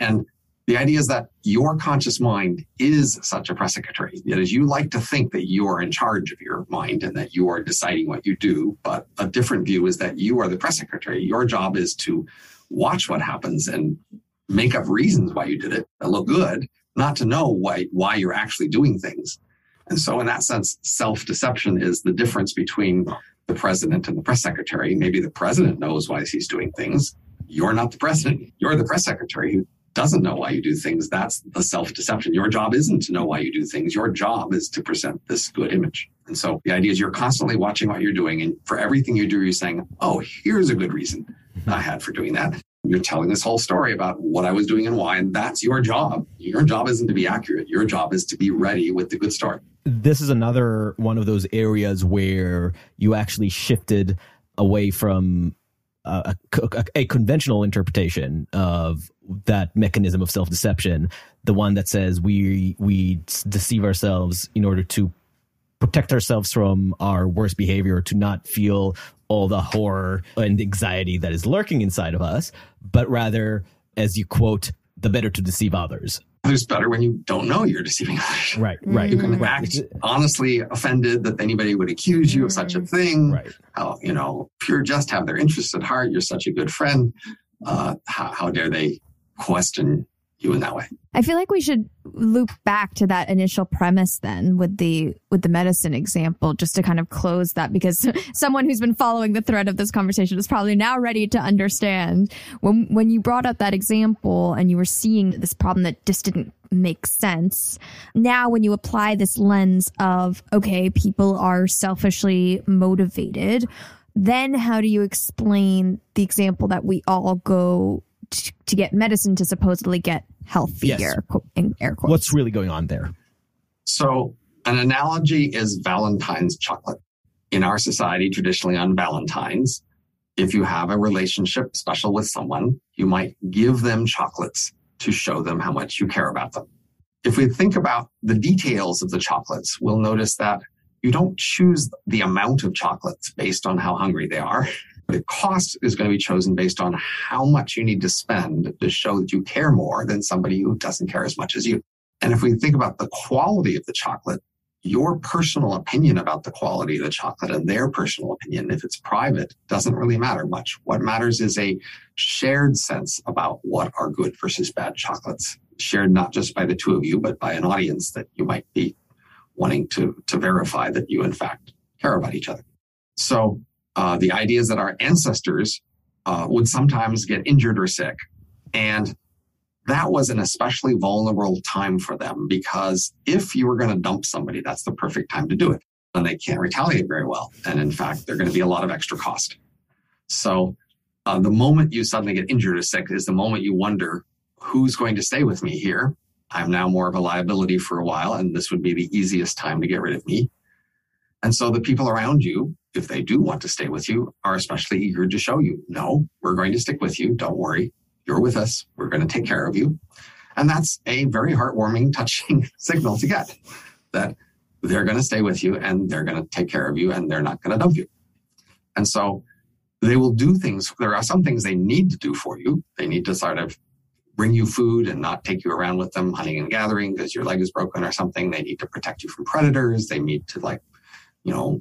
And the idea is that your conscious mind is such a press secretary. That is, you like to think that you are in charge of your mind and that you are deciding what you do. But a different view is that you are the press secretary. Your job is to watch what happens and make up reasons why you did it that look good, not to know why, why you're actually doing things. And so, in that sense, self deception is the difference between the president and the press secretary. Maybe the president knows why he's doing things. You're not the president. You're the press secretary who doesn't know why you do things. That's the self deception. Your job isn't to know why you do things. Your job is to present this good image. And so the idea is you're constantly watching what you're doing. And for everything you do, you're saying, oh, here's a good reason I had for doing that. You're telling this whole story about what I was doing and why. And that's your job. Your job isn't to be accurate. Your job is to be ready with the good story. This is another one of those areas where you actually shifted away from a, a, conventional interpretation of that mechanism of self deception, the one that says we we deceive ourselves in order to protect ourselves from our worst behavior, to not feel all the horror and anxiety that is lurking inside of us, but rather, as you quote, the better to deceive others. It's better when you don't know you're deceiving others. Right, right. You can right. act honestly offended that anybody would accuse you of such a mm. thing. Right. How, you know, pure just have their interests at heart. You're such a good friend. Uh, how, how dare they question you in that way. I feel like we should loop back to that initial premise then with the with the medicine example just to kind of close that because someone who's been following the thread of this conversation is probably now ready to understand when when you brought up that example and you were seeing this problem that just didn't make sense. Now when you apply this lens of okay, people are selfishly motivated, then how do you explain the example that we all go to get medicine to supposedly get healthier. Yes. In air quotes. What's really going on there? So, an analogy is Valentine's chocolate. In our society, traditionally on Valentine's, if you have a relationship special with someone, you might give them chocolates to show them how much you care about them. If we think about the details of the chocolates, we'll notice that you don't choose the amount of chocolates based on how hungry they are. The cost is going to be chosen based on how much you need to spend to show that you care more than somebody who doesn't care as much as you. And if we think about the quality of the chocolate, your personal opinion about the quality of the chocolate and their personal opinion, if it's private, doesn't really matter much. What matters is a shared sense about what are good versus bad chocolates, shared not just by the two of you, but by an audience that you might be wanting to, to verify that you, in fact, care about each other. So uh, the idea is that our ancestors uh, would sometimes get injured or sick. And that was an especially vulnerable time for them because if you were going to dump somebody, that's the perfect time to do it. And they can't retaliate very well. And in fact, they're going to be a lot of extra cost. So uh, the moment you suddenly get injured or sick is the moment you wonder who's going to stay with me here. I'm now more of a liability for a while, and this would be the easiest time to get rid of me. And so the people around you if they do want to stay with you, are especially eager to show you, no, we're going to stick with you. Don't worry. You're with us. We're going to take care of you. And that's a very heartwarming, touching signal to get that they're going to stay with you and they're going to take care of you and they're not going to dump you. And so they will do things. There are some things they need to do for you. They need to sort of bring you food and not take you around with them hunting and gathering because your leg is broken or something. They need to protect you from predators. They need to like, you know,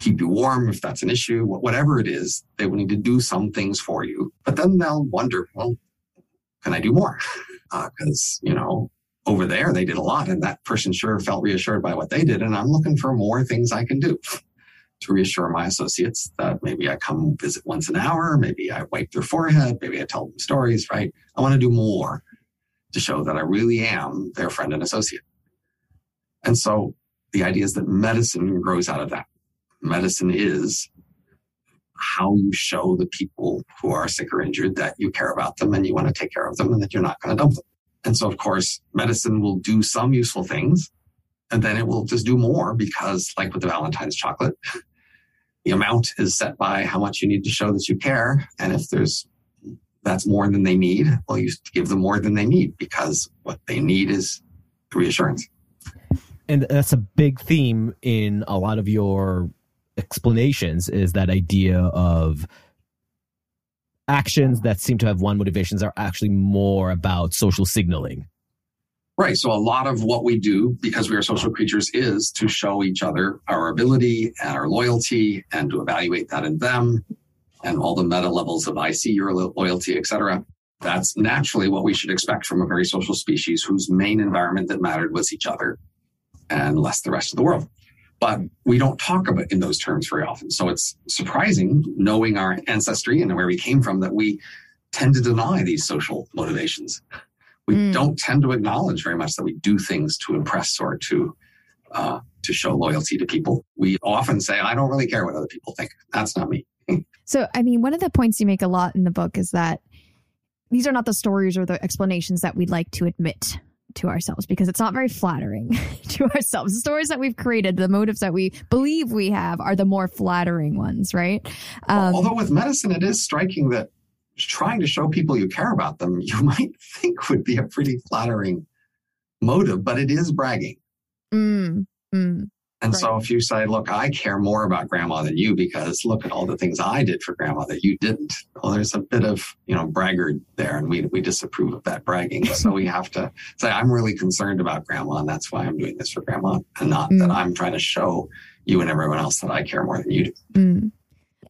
keep you warm if that's an issue, whatever it is, they will need to do some things for you. But then they'll wonder, well, can I do more? Because, uh, you know, over there they did a lot and that person sure felt reassured by what they did. And I'm looking for more things I can do to reassure my associates that maybe I come visit once an hour, maybe I wipe their forehead, maybe I tell them stories, right? I want to do more to show that I really am their friend and associate. And so the idea is that medicine grows out of that medicine is how you show the people who are sick or injured that you care about them and you want to take care of them and that you're not going to dump them. And so, of course, medicine will do some useful things and then it will just do more because, like with the Valentine's chocolate, the amount is set by how much you need to show that you care. And if there's that's more than they need, well, you give them more than they need because what they need is reassurance. And that's a big theme in a lot of your explanations is that idea of actions that seem to have one motivations are actually more about social signaling. Right. So a lot of what we do, because we are social creatures, is to show each other our ability and our loyalty and to evaluate that in them and all the meta levels of I see your loyalty, etc. That's naturally what we should expect from a very social species whose main environment that mattered was each other and less the rest of the world. But we don't talk about in those terms very often. So it's surprising, knowing our ancestry and where we came from, that we tend to deny these social motivations. We Mm. don't tend to acknowledge very much that we do things to impress or to uh, to show loyalty to people. We often say, "I don't really care what other people think." That's not me. So, I mean, one of the points you make a lot in the book is that these are not the stories or the explanations that we'd like to admit to ourselves because it's not very flattering to ourselves. The stories that we've created, the motives that we believe we have, are the more flattering ones, right? Um, Although with medicine, it is striking that trying to show people you care about them, you might think would be a pretty flattering motive, but it is bragging. mm, mm, And so if you say, look, I care more about grandma than you because look at all the things I did for grandma that you didn't. Well, there's a bit of, you know, braggart there and we, we disapprove of that bragging. So we have to say, I'm really concerned about grandma and that's why I'm doing this for grandma and not that Mm. I'm trying to show you and everyone else that I care more than you do. mm.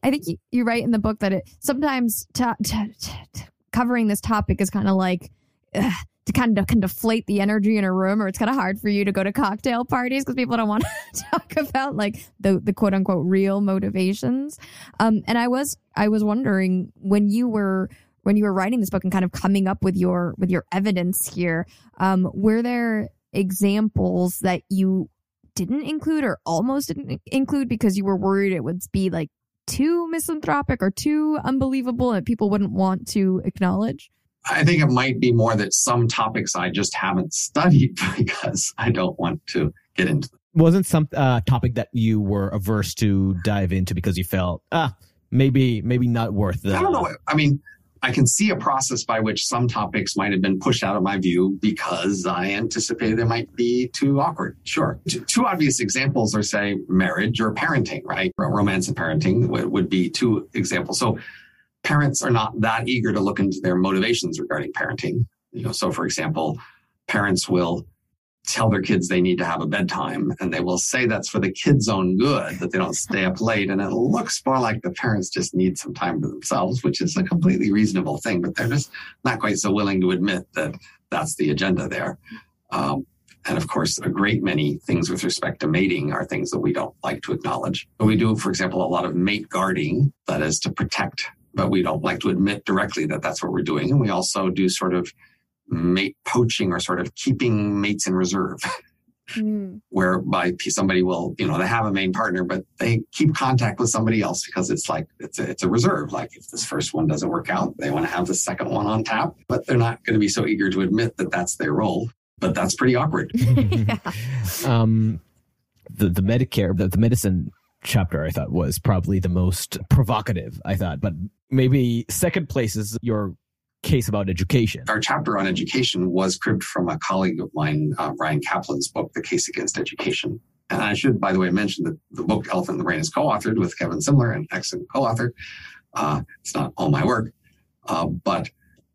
I think you, you write in the book that it sometimes ta ta ta- ta- covering this topic is kind of like ugh, to kind of can deflate the energy in a room, or it's kind of hard for you to go to cocktail parties because people don't want to talk about like the the quote unquote real motivations. Um, and I was I was wondering when you were when you were writing this book and kind of coming up with your with your evidence here, um, were there examples that you didn't include or almost didn't include because you were worried it would be like too misanthropic or too unbelievable and people wouldn't want to acknowledge? I think it might be more that some topics I just haven't studied because I don't want to get into them. Wasn't some uh, topic that you were averse to dive into because you felt ah maybe maybe not worth the I don't know. I mean, I can see a process by which some topics might have been pushed out of my view because I anticipated they might be too awkward. Sure. Two obvious examples are, say, marriage or parenting, right? Ro- Romance and parenting would, would be two examples. So parents are not that eager to look into their motivations regarding parenting. You know, so for example, parents will tell their kids they need to have a bedtime and they will say that's for the kids' own good that they don't stay up late. And it looks more like the parents just need some time for themselves, which is a completely reasonable thing, but they're just not quite so willing to admit that that's the agenda there. Um, and of course, a great many things with respect to mating are things that we don't like to acknowledge. But we do, for example, a lot of mate guarding, that is to protect, but we don't like to admit directly that that's what we're doing. And we also do sort of mate poaching or sort of keeping mates in reserve whereby somebody will, you know, they have a main partner, but they keep contact with somebody else because it's like, it's a, it's a reserve. Like if this first one doesn't work out, they want to have the second one on tap, but they're not going to be so eager to admit that that's their role. But that's pretty awkward. yeah. um the the medicare the, the medicine chapter i thought was probably the most provocative i thought but maybe second place is your case about education Our chapter on education was cribbed from a colleague of mine, uh, Bryan Caplan's book, The Case Against Education. And I should, by the way, mention that the book Elephant in the Brain is co-authored with Kevin Simler, an excellent co-author. Uh, it's not all my work, uh, but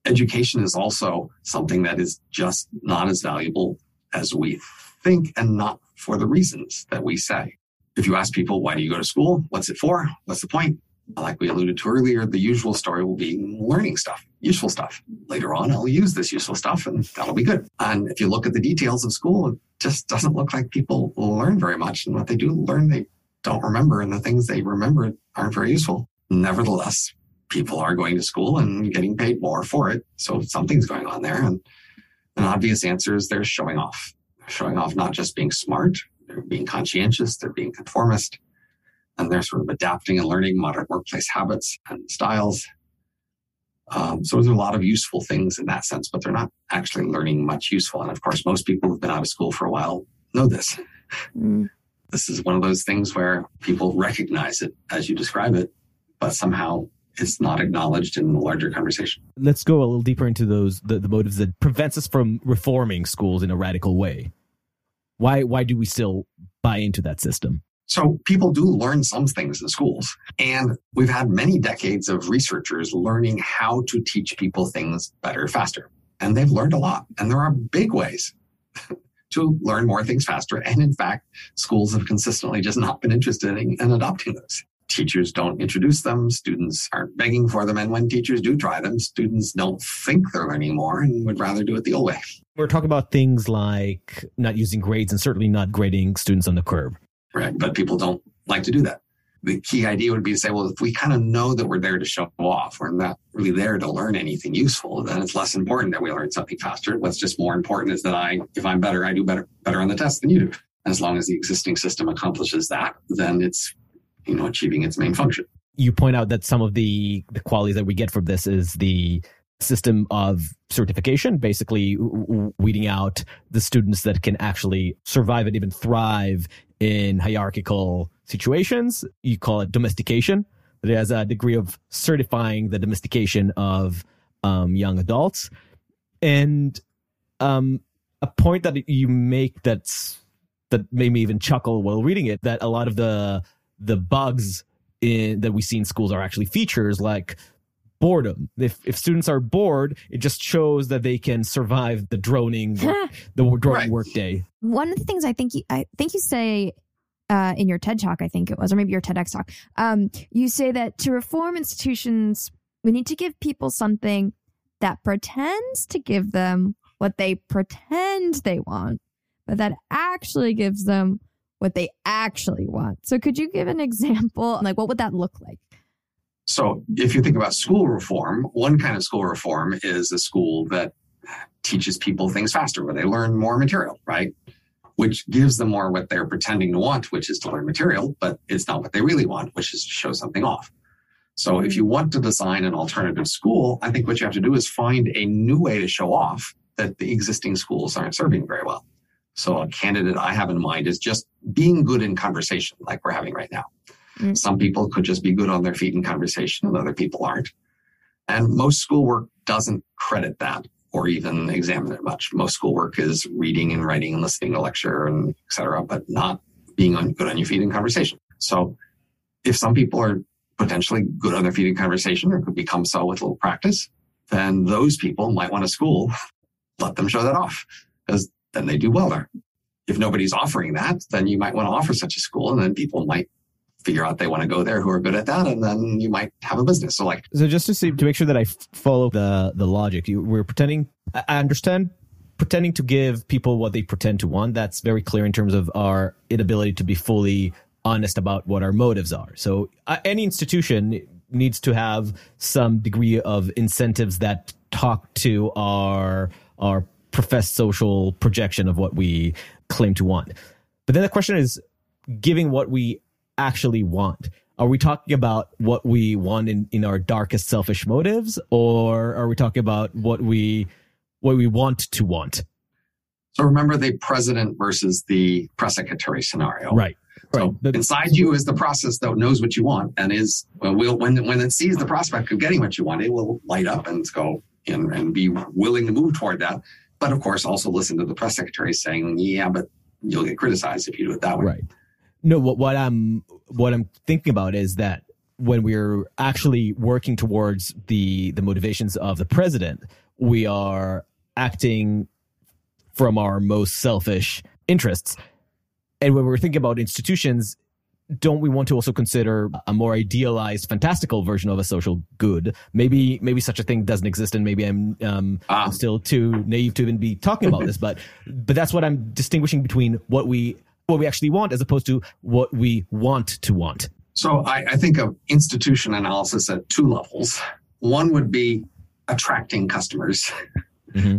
education is also something that is just not as valuable as we think and not for the reasons that we say. If you ask people, why do you go to school? What's it for? What's the point? Like we alluded to earlier, the usual story will be learning stuff, useful stuff. Later on, I'll use this useful stuff and that'll be good. And if you look at the details of school, it just doesn't look like people learn very much. And what they do learn, they don't remember. And the things they remember aren't very useful. Nevertheless, people are going to school and getting paid more for it. So something's going on there. And an obvious answer is they're showing off. Showing off not just being smart, they're being conscientious, they're being conformist, and they're sort of adapting and learning modern workplace habits and styles. Um, so there's a lot of useful things in that sense, but they're not actually learning much useful. And of course, most people who've been out of school for a while know this. Mm. This is one of those things where people recognize it as you describe it, but somehow it's not acknowledged in the larger conversation. let's go a little deeper into those the, the motives that prevents us from reforming schools in a radical way why why do we still buy into that system So people do learn some things in schools. And we've had many decades of researchers learning how to teach people things better, faster. And they've learned a lot. And there are big ways to learn more things faster. And in fact, schools have consistently just not been interested in, in adopting those. teachers don't introduce them, students aren't begging for them. And when teachers do try them, students don't think they're learning more and would rather do it the old way. We're talking about things like not using grades and certainly not grading students on the curve. Right. But people don't like to do that. The key idea would be to say, well, if we kind of know that we're there to show off, we're not really there to learn anything useful, then it's less important that we learn something faster. What's just more important is that I, if I'm better, I do better, better on the test than you do. As long as the existing system accomplishes that, then it's, you know, achieving its main function. You point out that some of the, the qualities that we get from this is the system of certification, basically weeding out the students that can actually survive and even thrive in hierarchical situations. You call it domestication. Has a degree of certifying the domestication of um, young adults. And um, a point that you make that's that made me even chuckle while reading it that a lot of the the bugs in that we see in schools are actually features like boredom. If if students are bored, it just shows that they can survive the droning work, the droning right. workday. One of the things I think you, I think you say uh, in your TED talk, I think it was, or maybe your TEDx talk, um, you say that to reform institutions, we need to give people something that pretends to give them what they pretend they want, but that actually gives them what they actually want. So, could you give an example? Like, what would that look like? So, if you think about school reform, one kind of school reform is a school that teaches people things faster, where they learn more material, right? Which gives them more what they're pretending to want, which is to learn material, but it's not what they really want, which is to show something off. So, if you want to design an alternative school, I think what you have to do is find a new way to show off that the existing schools aren't serving very well. So, a candidate I have in mind is just being good in conversation, like we're having right now. Mm-hmm. Some people could just be good on their feet in conversation and other people aren't. And most schoolwork doesn't credit that or even examine it much. Most schoolwork is reading and writing and listening to lecture and etc., but not being on, good on your feet in conversation. So if some people are potentially good on their feet in conversation or could become so with a little practice, then those people might want a school. Let them show that off because then they do well there. If nobody's offering that, then you might want to offer such a school and then people might figure out they want to go there who are good at that and then you might have a business. So like so just to see to make sure that i follow the the logic you, we're pretending i understand pretending to give people what they pretend to want. That's very clear in terms of our inability to be fully honest about what our motives are. So uh, any institution needs to have some degree of incentives that talk to our our professed social projection of what we claim to want. But then the question is giving what we actually want? Are we talking about what we want in, in our darkest selfish motives, or are we talking about what we what we want to want? So remember the president versus the press secretary scenario. Right. So right. inside you is the process that knows what you want and is well, will when when it sees the prospect of getting what you want, it will light up and go and, and be willing to move toward that. But of course, also listen to the press secretary saying, "Yeah, but you'll get criticized if you do it that way." Right. No, what, what I'm what I'm thinking about is that when we're actually working towards the the motivations of the president, we are acting from our most selfish interests. And when we're thinking about institutions, don't we want to also consider a more idealized, fantastical version of a social good? Maybe, maybe such a thing doesn't exist, and maybe I'm, um, ah. I'm still too naive to even be talking about this. But, but that's what I'm distinguishing between what we what we actually want as opposed to what we want to want. So I, I think of institution analysis at two levels. One would be attracting customers. Mm-hmm.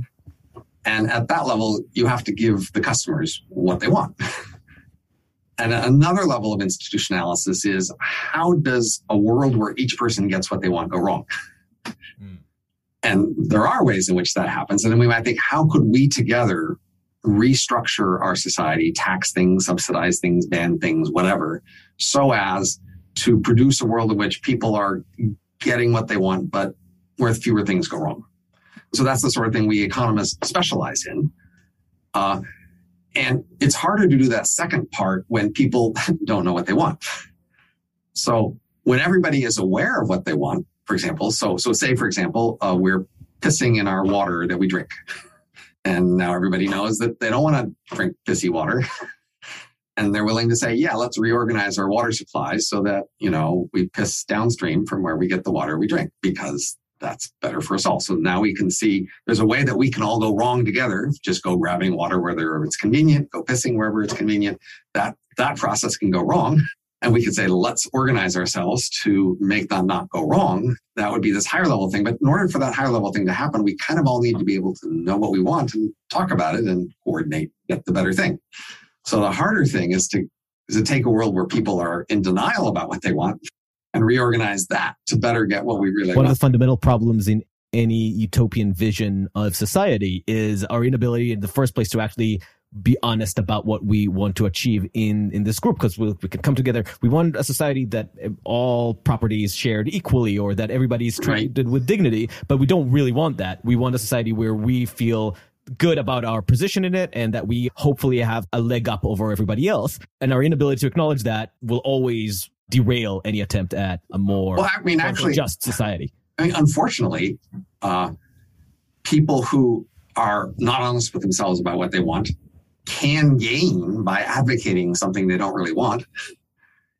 And at that level, you have to give the customers what they want. And another level of institution analysis is how does a world where each person gets what they want go wrong? Mm. And there are ways in which that happens. And then we might think, how could we together restructure our society, tax things, subsidize things, ban things, whatever, so as to produce a world in which people are getting what they want, but where fewer things go wrong. So that's the sort of thing we economists specialize in. Uh, and it's harder to do that second part when people don't know what they want. So when everybody is aware of what they want, for example, so so say for example, uh, we're pissing in our water that we drink. And now everybody knows that they don't want to drink pissy water. and they're willing to say, yeah, let's reorganize our water supplies so that, you know, we piss downstream from where we get the water we drink because that's better for us all. So now we can see there's a way that we can all go wrong together. Just go grabbing water wherever it's convenient, go pissing wherever it's convenient. That that process can go wrong. And we could say, let's organize ourselves to make that not go wrong. That would be this higher level thing. But in order for that higher level thing to happen, we kind of all need to be able to know what we want and talk about it and coordinate, get the better thing. So the harder thing is to is to take a world where people are in denial about what they want and reorganize that to better get what we really One want. of the fundamental problems in any utopian vision of society is our inability in the first place to actually be honest about what we want to achieve in in this group because we, we can come together. We want a society that all property is shared equally or that everybody's treated with dignity but we don't really want that. We want a society where we feel good about our position in it and that we hopefully have a leg up over everybody else. And our inability to acknowledge that will always derail any attempt at a more well, I mean, actually, just society. I mean, unfortunately, uh, people who are not honest with themselves about what they want can gain by advocating something they don't really want.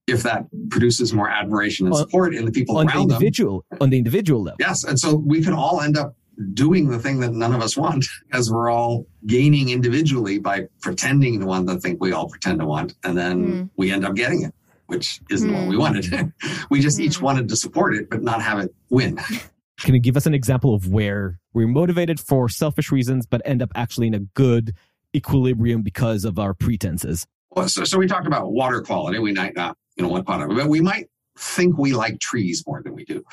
If that produces more admiration and On- support in the people on the around them, on the individual level Yes. And so we can all end up doing the thing that none of us want as we're all gaining individually by pretending to want the thing we all pretend to want. And then Hmm. we end up getting it, which isn't what Hmm. we wanted. we just each Hmm. wanted to support it, but not have it win. Can you give us an example of where we're motivated for selfish reasons, but end up actually in a good equilibrium because of our pretenses? Well, so, so we talked about water quality. We might not, you know, what part of it, but we might think we like trees more than we do.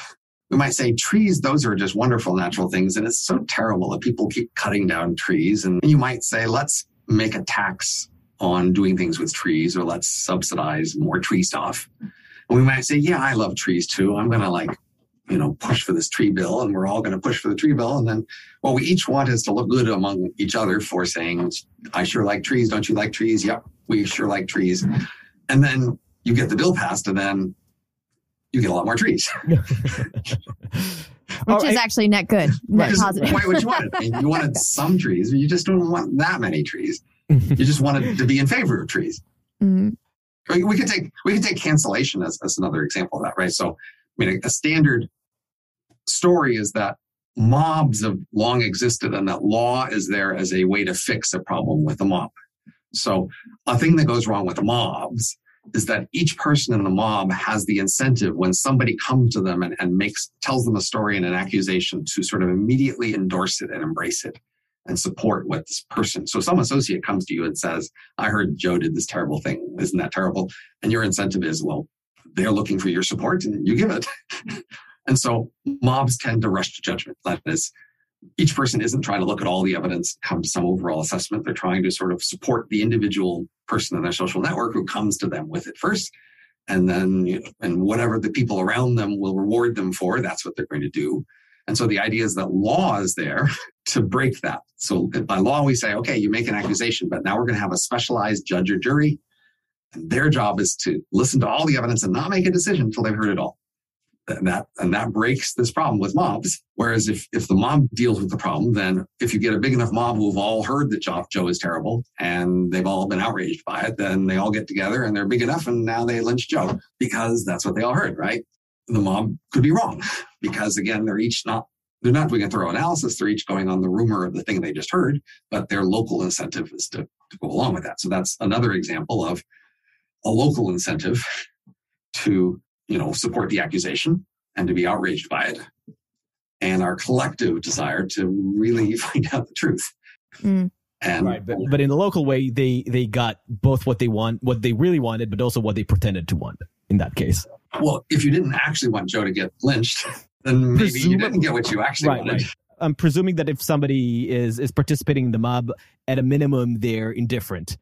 We might say trees, those are just wonderful natural things. And it's so terrible that people keep cutting down trees. And you might say, let's make a tax on doing things with trees or let's subsidize more tree stuff. And we might say, yeah, I love trees too. I'm going to like, you know, push for this tree bill and we're all going to push for the tree bill. And then what we each want is to look good among each other for saying, I sure like trees. Don't you like trees? Yep. We sure like trees. And then you get the bill passed and then you get a lot more trees. which is actually net good, net Which is positive. quite what you wanted. I mean, you wanted some trees, but you just don't want that many trees. You just wanted to be in favor of trees. Mhm. We, we could take we could take cancellation as, as another example of that, right? So, I mean, a, a standard story is that mobs have long existed, and that law is there as a way to fix a problem with a mob. So, a thing that goes wrong with mobs is that each person in the mob has the incentive when somebody comes to them and, and makes tells them a story and an accusation to sort of immediately endorse it and embrace it and support what this person. So some associate comes to you and says, I heard Joe did this terrible thing. Isn't that terrible? And your incentive is, well, they're looking for your support and you give it. and so mobs tend to rush to judgment. That is, each person isn't trying to look at all the evidence, come to some overall assessment. They're trying to sort of support the individual person in their social network who comes to them with it first. And then, you know, and whatever the people around them will reward them for, that's what they're going to do. And so the idea is that law is there to break that. So by law, we say, okay, you make an accusation, but now we're going to have a specialized judge or jury. And their job is to listen to all the evidence and not make a decision until they've heard it all. And that, and that breaks this problem with mobs. Whereas if, if the mob deals with the problem, then if you get a big enough mob who've all heard that Joe, Joe is terrible and they've all been outraged by it, then they all get together and they're big enough and now they lynch Joe because that's what they all heard, right? The mob could be wrong because again, they're each not they're not doing a thorough analysis. They're each going on the rumor of the thing they just heard, but their local incentive is to, to go along with that. So that's another example of a local incentive to, you know, support the accusation and to be outraged by it. And our collective desire to really find out the truth. Mm. And right, but, but in the local way, they they got both what they want, what they really wanted, but also what they pretended to want. In that case, well, if you didn't actually want Joe to get lynched, then maybe you didn't get what you actually right, wanted. right. I'm presuming that if somebody is is participating in the mob, at a minimum, they're indifferent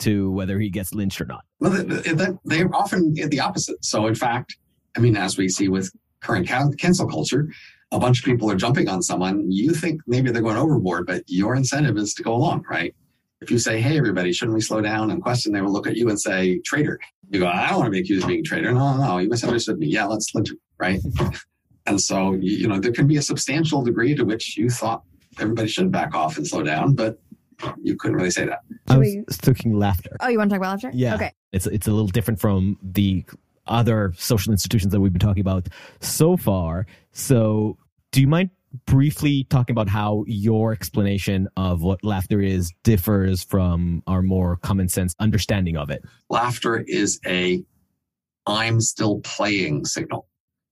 to whether he gets lynched or not. Well, they, they, they're often the opposite. So, in fact, I mean, as we see with current can- cancel culture, a bunch of people are jumping on someone. You think maybe they're going overboard, but your incentive is to go along, right? If you say, "Hey, everybody, shouldn't we slow down and question?" They will look at you and say, "Traitor." You go, "I don't want to be accused of being a traitor." No, no, no, you misunderstood me. Yeah, let's lynch him, right? and so, you know, there can be a substantial degree to which you thought everybody should back off and slow down, but you couldn't really say that. I was we- thinking laughter. Oh, you want to talk about laughter? Yeah. Okay. It's it's a little different from the other social institutions that we've been talking about so far. So, do you mind briefly talking about how your explanation of what laughter is differs from our more common sense understanding of it? Laughter is a I'm still playing signal.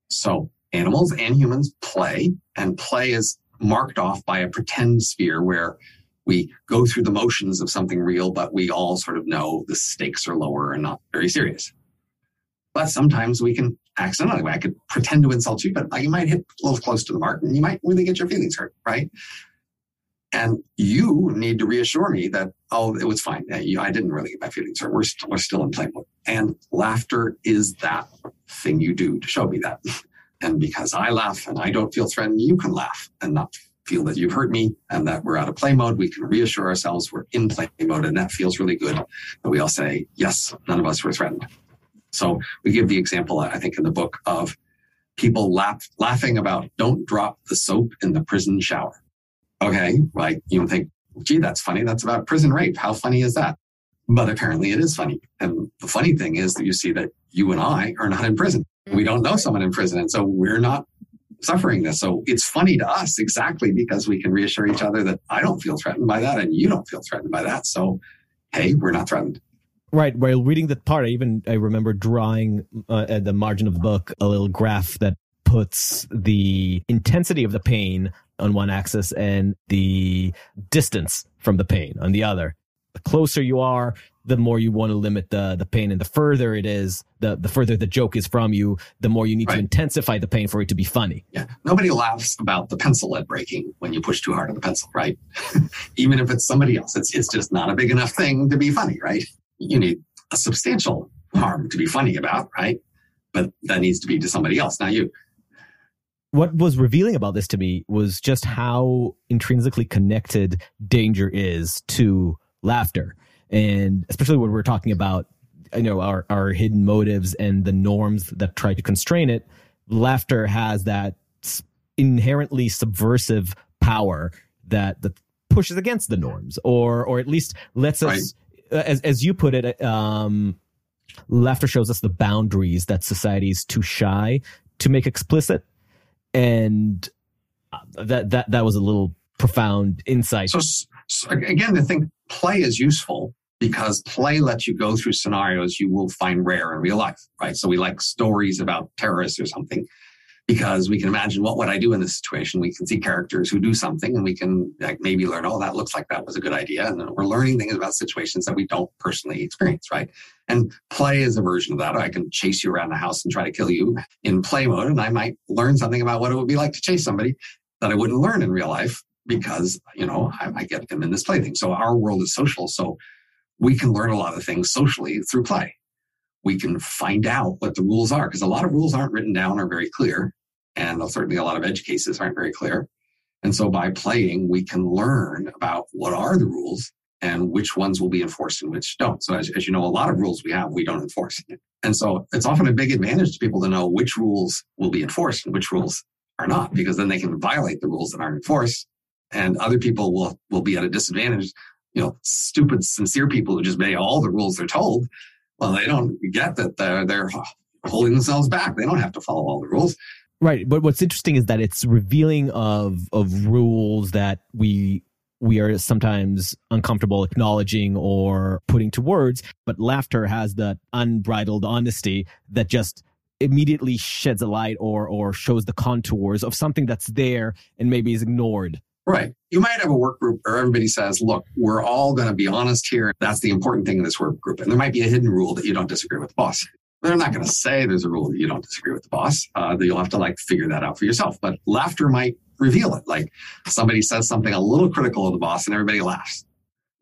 So animals and humans play, and play is marked off by a pretend sphere where we go through the motions of something real, but we all sort of know the stakes are lower and not very serious. But sometimes we can accidentally, I could pretend to insult you, but you might hit a little close to the mark and you might really get your feelings hurt, right? And you need to reassure me that, oh, it was fine. I didn't really get my feelings hurt. We're, st- we're still in play. And laughter is that thing you do to show me that. And because I laugh and I don't feel threatened, you can laugh and not feel that you've hurt me and that we're out of play mode. We can reassure ourselves we're in play mode. And that feels really good. That we all say, yes, none of us were threatened. So we give the example, I think, in the book of people laugh, laughing about don't drop the soap in the prison shower. Okay, like you think, gee, that's funny. That's about prison rape. How funny is that? But apparently it is funny. And the funny thing is that you see that you and I are not in prison. We mm-hmm. don't know someone in prison. And so we're not suffering this. So it's funny to us exactly because we can reassure each other that I don't feel threatened by that and you don't feel threatened by that. So, hey, we're not threatened. Right. While reading that part, I even I remember drawing uh, at the margin of the book a little graph that puts the intensity of the pain on one axis and the distance from the pain on the other. The closer you are, the more you want to limit the the pain, and the further it is, the the further the joke is from you, the more you need to intensify the pain for it to be funny. Yeah. Nobody laughs about the pencil lead breaking when you push too hard on the pencil, right? Even if it's somebody else, it's, it's just not a big enough thing to be funny, right? You need a substantial harm to be funny about, right? But that needs to be to somebody else, not you. what was revealing about this to me was just how intrinsically connected danger is to laughter and especially when we're talking about you know our, our hidden motives and the norms that try to constrain it laughter has that inherently subversive power that that pushes against the norms or or at least lets us as as you put it um laughter shows us the boundaries that society is too shy to make explicit and uh, that that that was a little profound insight. So, so again, I think play is useful because play lets you go through scenarios you will find rare in real life, right? So we like stories about terrorists or something because we can imagine what would I do in this situation. We can see characters who do something and we can like maybe learn, oh, that looks like that was a good idea. And we're learning things about situations that we don't personally experience, right? And play is a version of that. I can chase you around the house and try to kill you in play mode. And I might learn something about what it would be like to chase somebody that I wouldn't learn in real life because, you know, I, I get them in this play thing. So our world is social. So we can learn a lot of things socially through play. We can find out what the rules are because a lot of rules aren't written down or very clear. And certainly a lot of edge cases aren't very clear. And so by playing, we can learn about what are the rules and which ones will be enforced and which don't. So as, as you know, a lot of rules we have, we don't enforce. And so it's often a big advantage to people to know which rules will be enforced and which rules are not, because then they can violate the rules that aren't enforced. And other people will, will be at a disadvantage. You know, stupid, sincere people who just obey all the rules they're told. Well, they don't get that they're, they're holding themselves back. They don't have to follow all the rules. Right, but what's interesting is that it's revealing of of rules that we we are sometimes uncomfortable acknowledging or putting to words, but laughter has that unbridled honesty that just immediately sheds a light or or shows the contours of something that's there and maybe is ignored. Right. You might have a work group where everybody says, look, we're all going to be honest here. That's the important thing in this work group. And there might be a hidden rule that you don't disagree with the boss. They're not going to say there's a rule that you don't disagree with the boss. Uh, that you'll have to like figure that out for yourself. But laughter might reveal it. Like somebody says something a little critical of the boss and everybody laughs.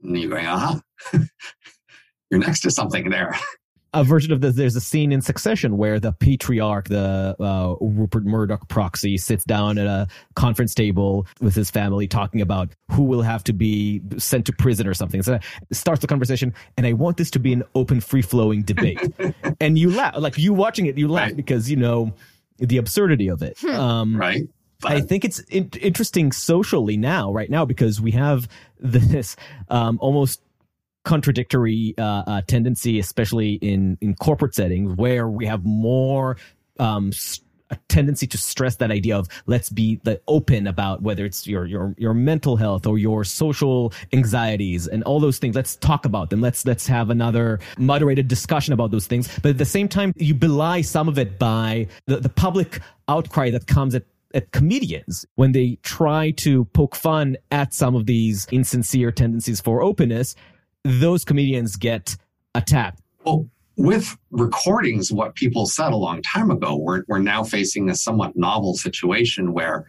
And you're going, aha, you're next to something there. a version of this. There's a scene in Succession where the patriarch, the uh, Rupert Murdoch proxy, sits down at a conference table with his family, talking about who will have to be sent to prison or something. So it starts the conversation, and I want this to be an open, free flowing debate. and you laugh, like you watching it, you laugh Right. because you know the absurdity of it. Um, right? I think it's in- interesting socially now, right now, because we have this um, almost contradictory uh, uh, tendency, especially in in corporate settings, where we have more um, a tendency to stress that idea of let's be the open about whether it's your your your mental health or your social anxieties and all those things. Let's talk about them. Let's let's have another moderated discussion about those things. But at the same time you belie some of it by the, the public outcry that comes at at comedians when they try to poke fun at some of these insincere tendencies for openness those comedians get attacked well with recordings, what people said a long time ago, we're, we're now facing a somewhat novel situation where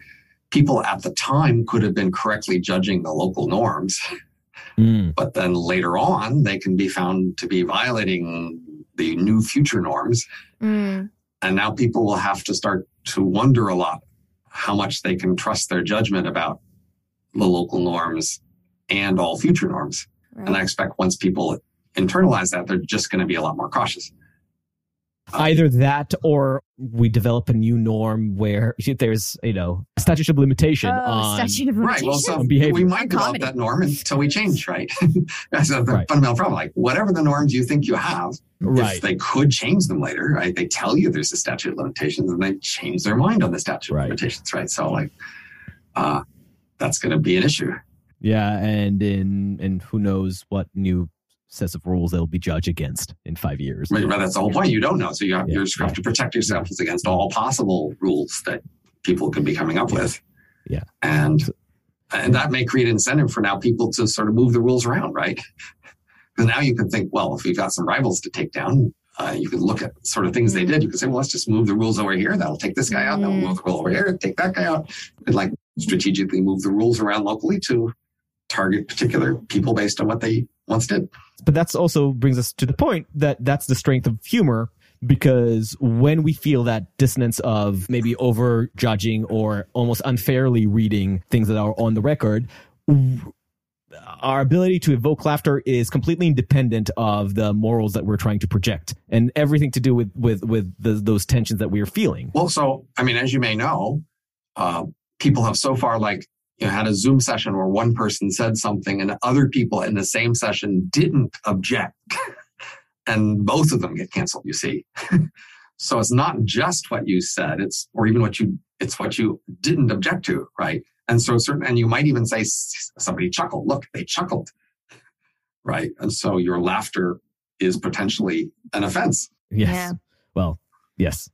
people at the time could have been correctly judging the local norms. Mm. But then later on, they can be found to be violating the new future norms. Mm. And now people will have to start to wonder a lot how much they can trust their judgment about the local norms and all future norms. Right. And I expect once people internalize that, they're just going to be a lot more cautious. Either that or we develop a new norm where there's, you know, statute of limitation oh, on statute of limitation. Right. Well, so behavior. we might develop comedy. that norm until we change, right? That's a right. fundamental problem. Like whatever the norms you think you have, right. if they could change them later, right? They tell you there's a statute of limitations and they change their mind on the statute right. of limitations, right? So like, uh, that's going to be an issue. Yeah, and in and who knows what new sets of rules they'll be judged against in five years. Right, that's the whole point. You don't know, so you have, yeah. you have to protect yourselves against all possible rules that people could be coming up with. Yeah, and and that may create incentive for now people to sort of move the rules around, right? Because now you can think, well, if we've got some rivals to take down, uh, you can look at sort of things they did. You can say, well, let's just move the rules over here. That'll take this guy out. That'll move the rule over here. Take that guy out. And like strategically move the rules around locally to target particular people based on what they once did. But that's also brings us to the point that that's the strength of humor because when we feel that dissonance of maybe over judging or almost unfairly reading things that are on the record, our ability to evoke laughter is completely independent of the morals that we're trying to project and everything to do with with with the, those tensions that we are feeling. Well, so I mean, as you may know, uh, people have so far like you know, had a Zoom session where one person said something and other people in the same session didn't object. and both of them get canceled, you see. so it's not just what you said, it's or even what you it's what you didn't object to, right? And so certain and you might even say somebody chuckled. Look, they chuckled. Right. And so your laughter is potentially an offense. Yes. Yeah. Well, yes.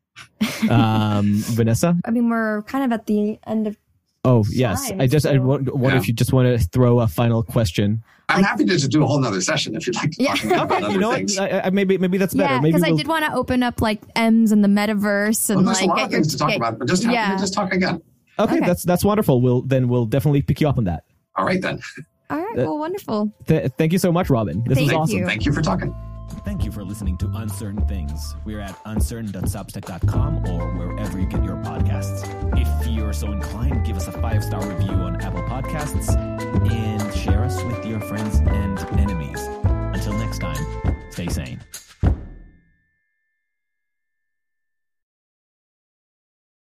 um, Vanessa? I mean, we're kind of at the end of Oh yes, I just. I wonder yeah. if you just want to throw a final question. I'm happy to just do a whole nother session if you'd like to. Yeah. okay, you know what? I, I, maybe maybe that's better. Yeah, because we'll... I did want to open up like ems and the metaverse and well, like. a lot of things your, to talk get, about, but just happy yeah. to just talk again. Okay, okay, that's that's wonderful. We'll then we'll definitely pick you up on that. All right then. All right. Uh, well, wonderful. Th- thank you so much, Robin. This thank was awesome. You. Thank you for talking. Thank you for listening to Uncertain Things. We're at uncertain.substack.com or wherever you get your podcasts. If you're so inclined, give us a five star review on Apple Podcasts and share us with your friends and enemies. Until next time, stay sane.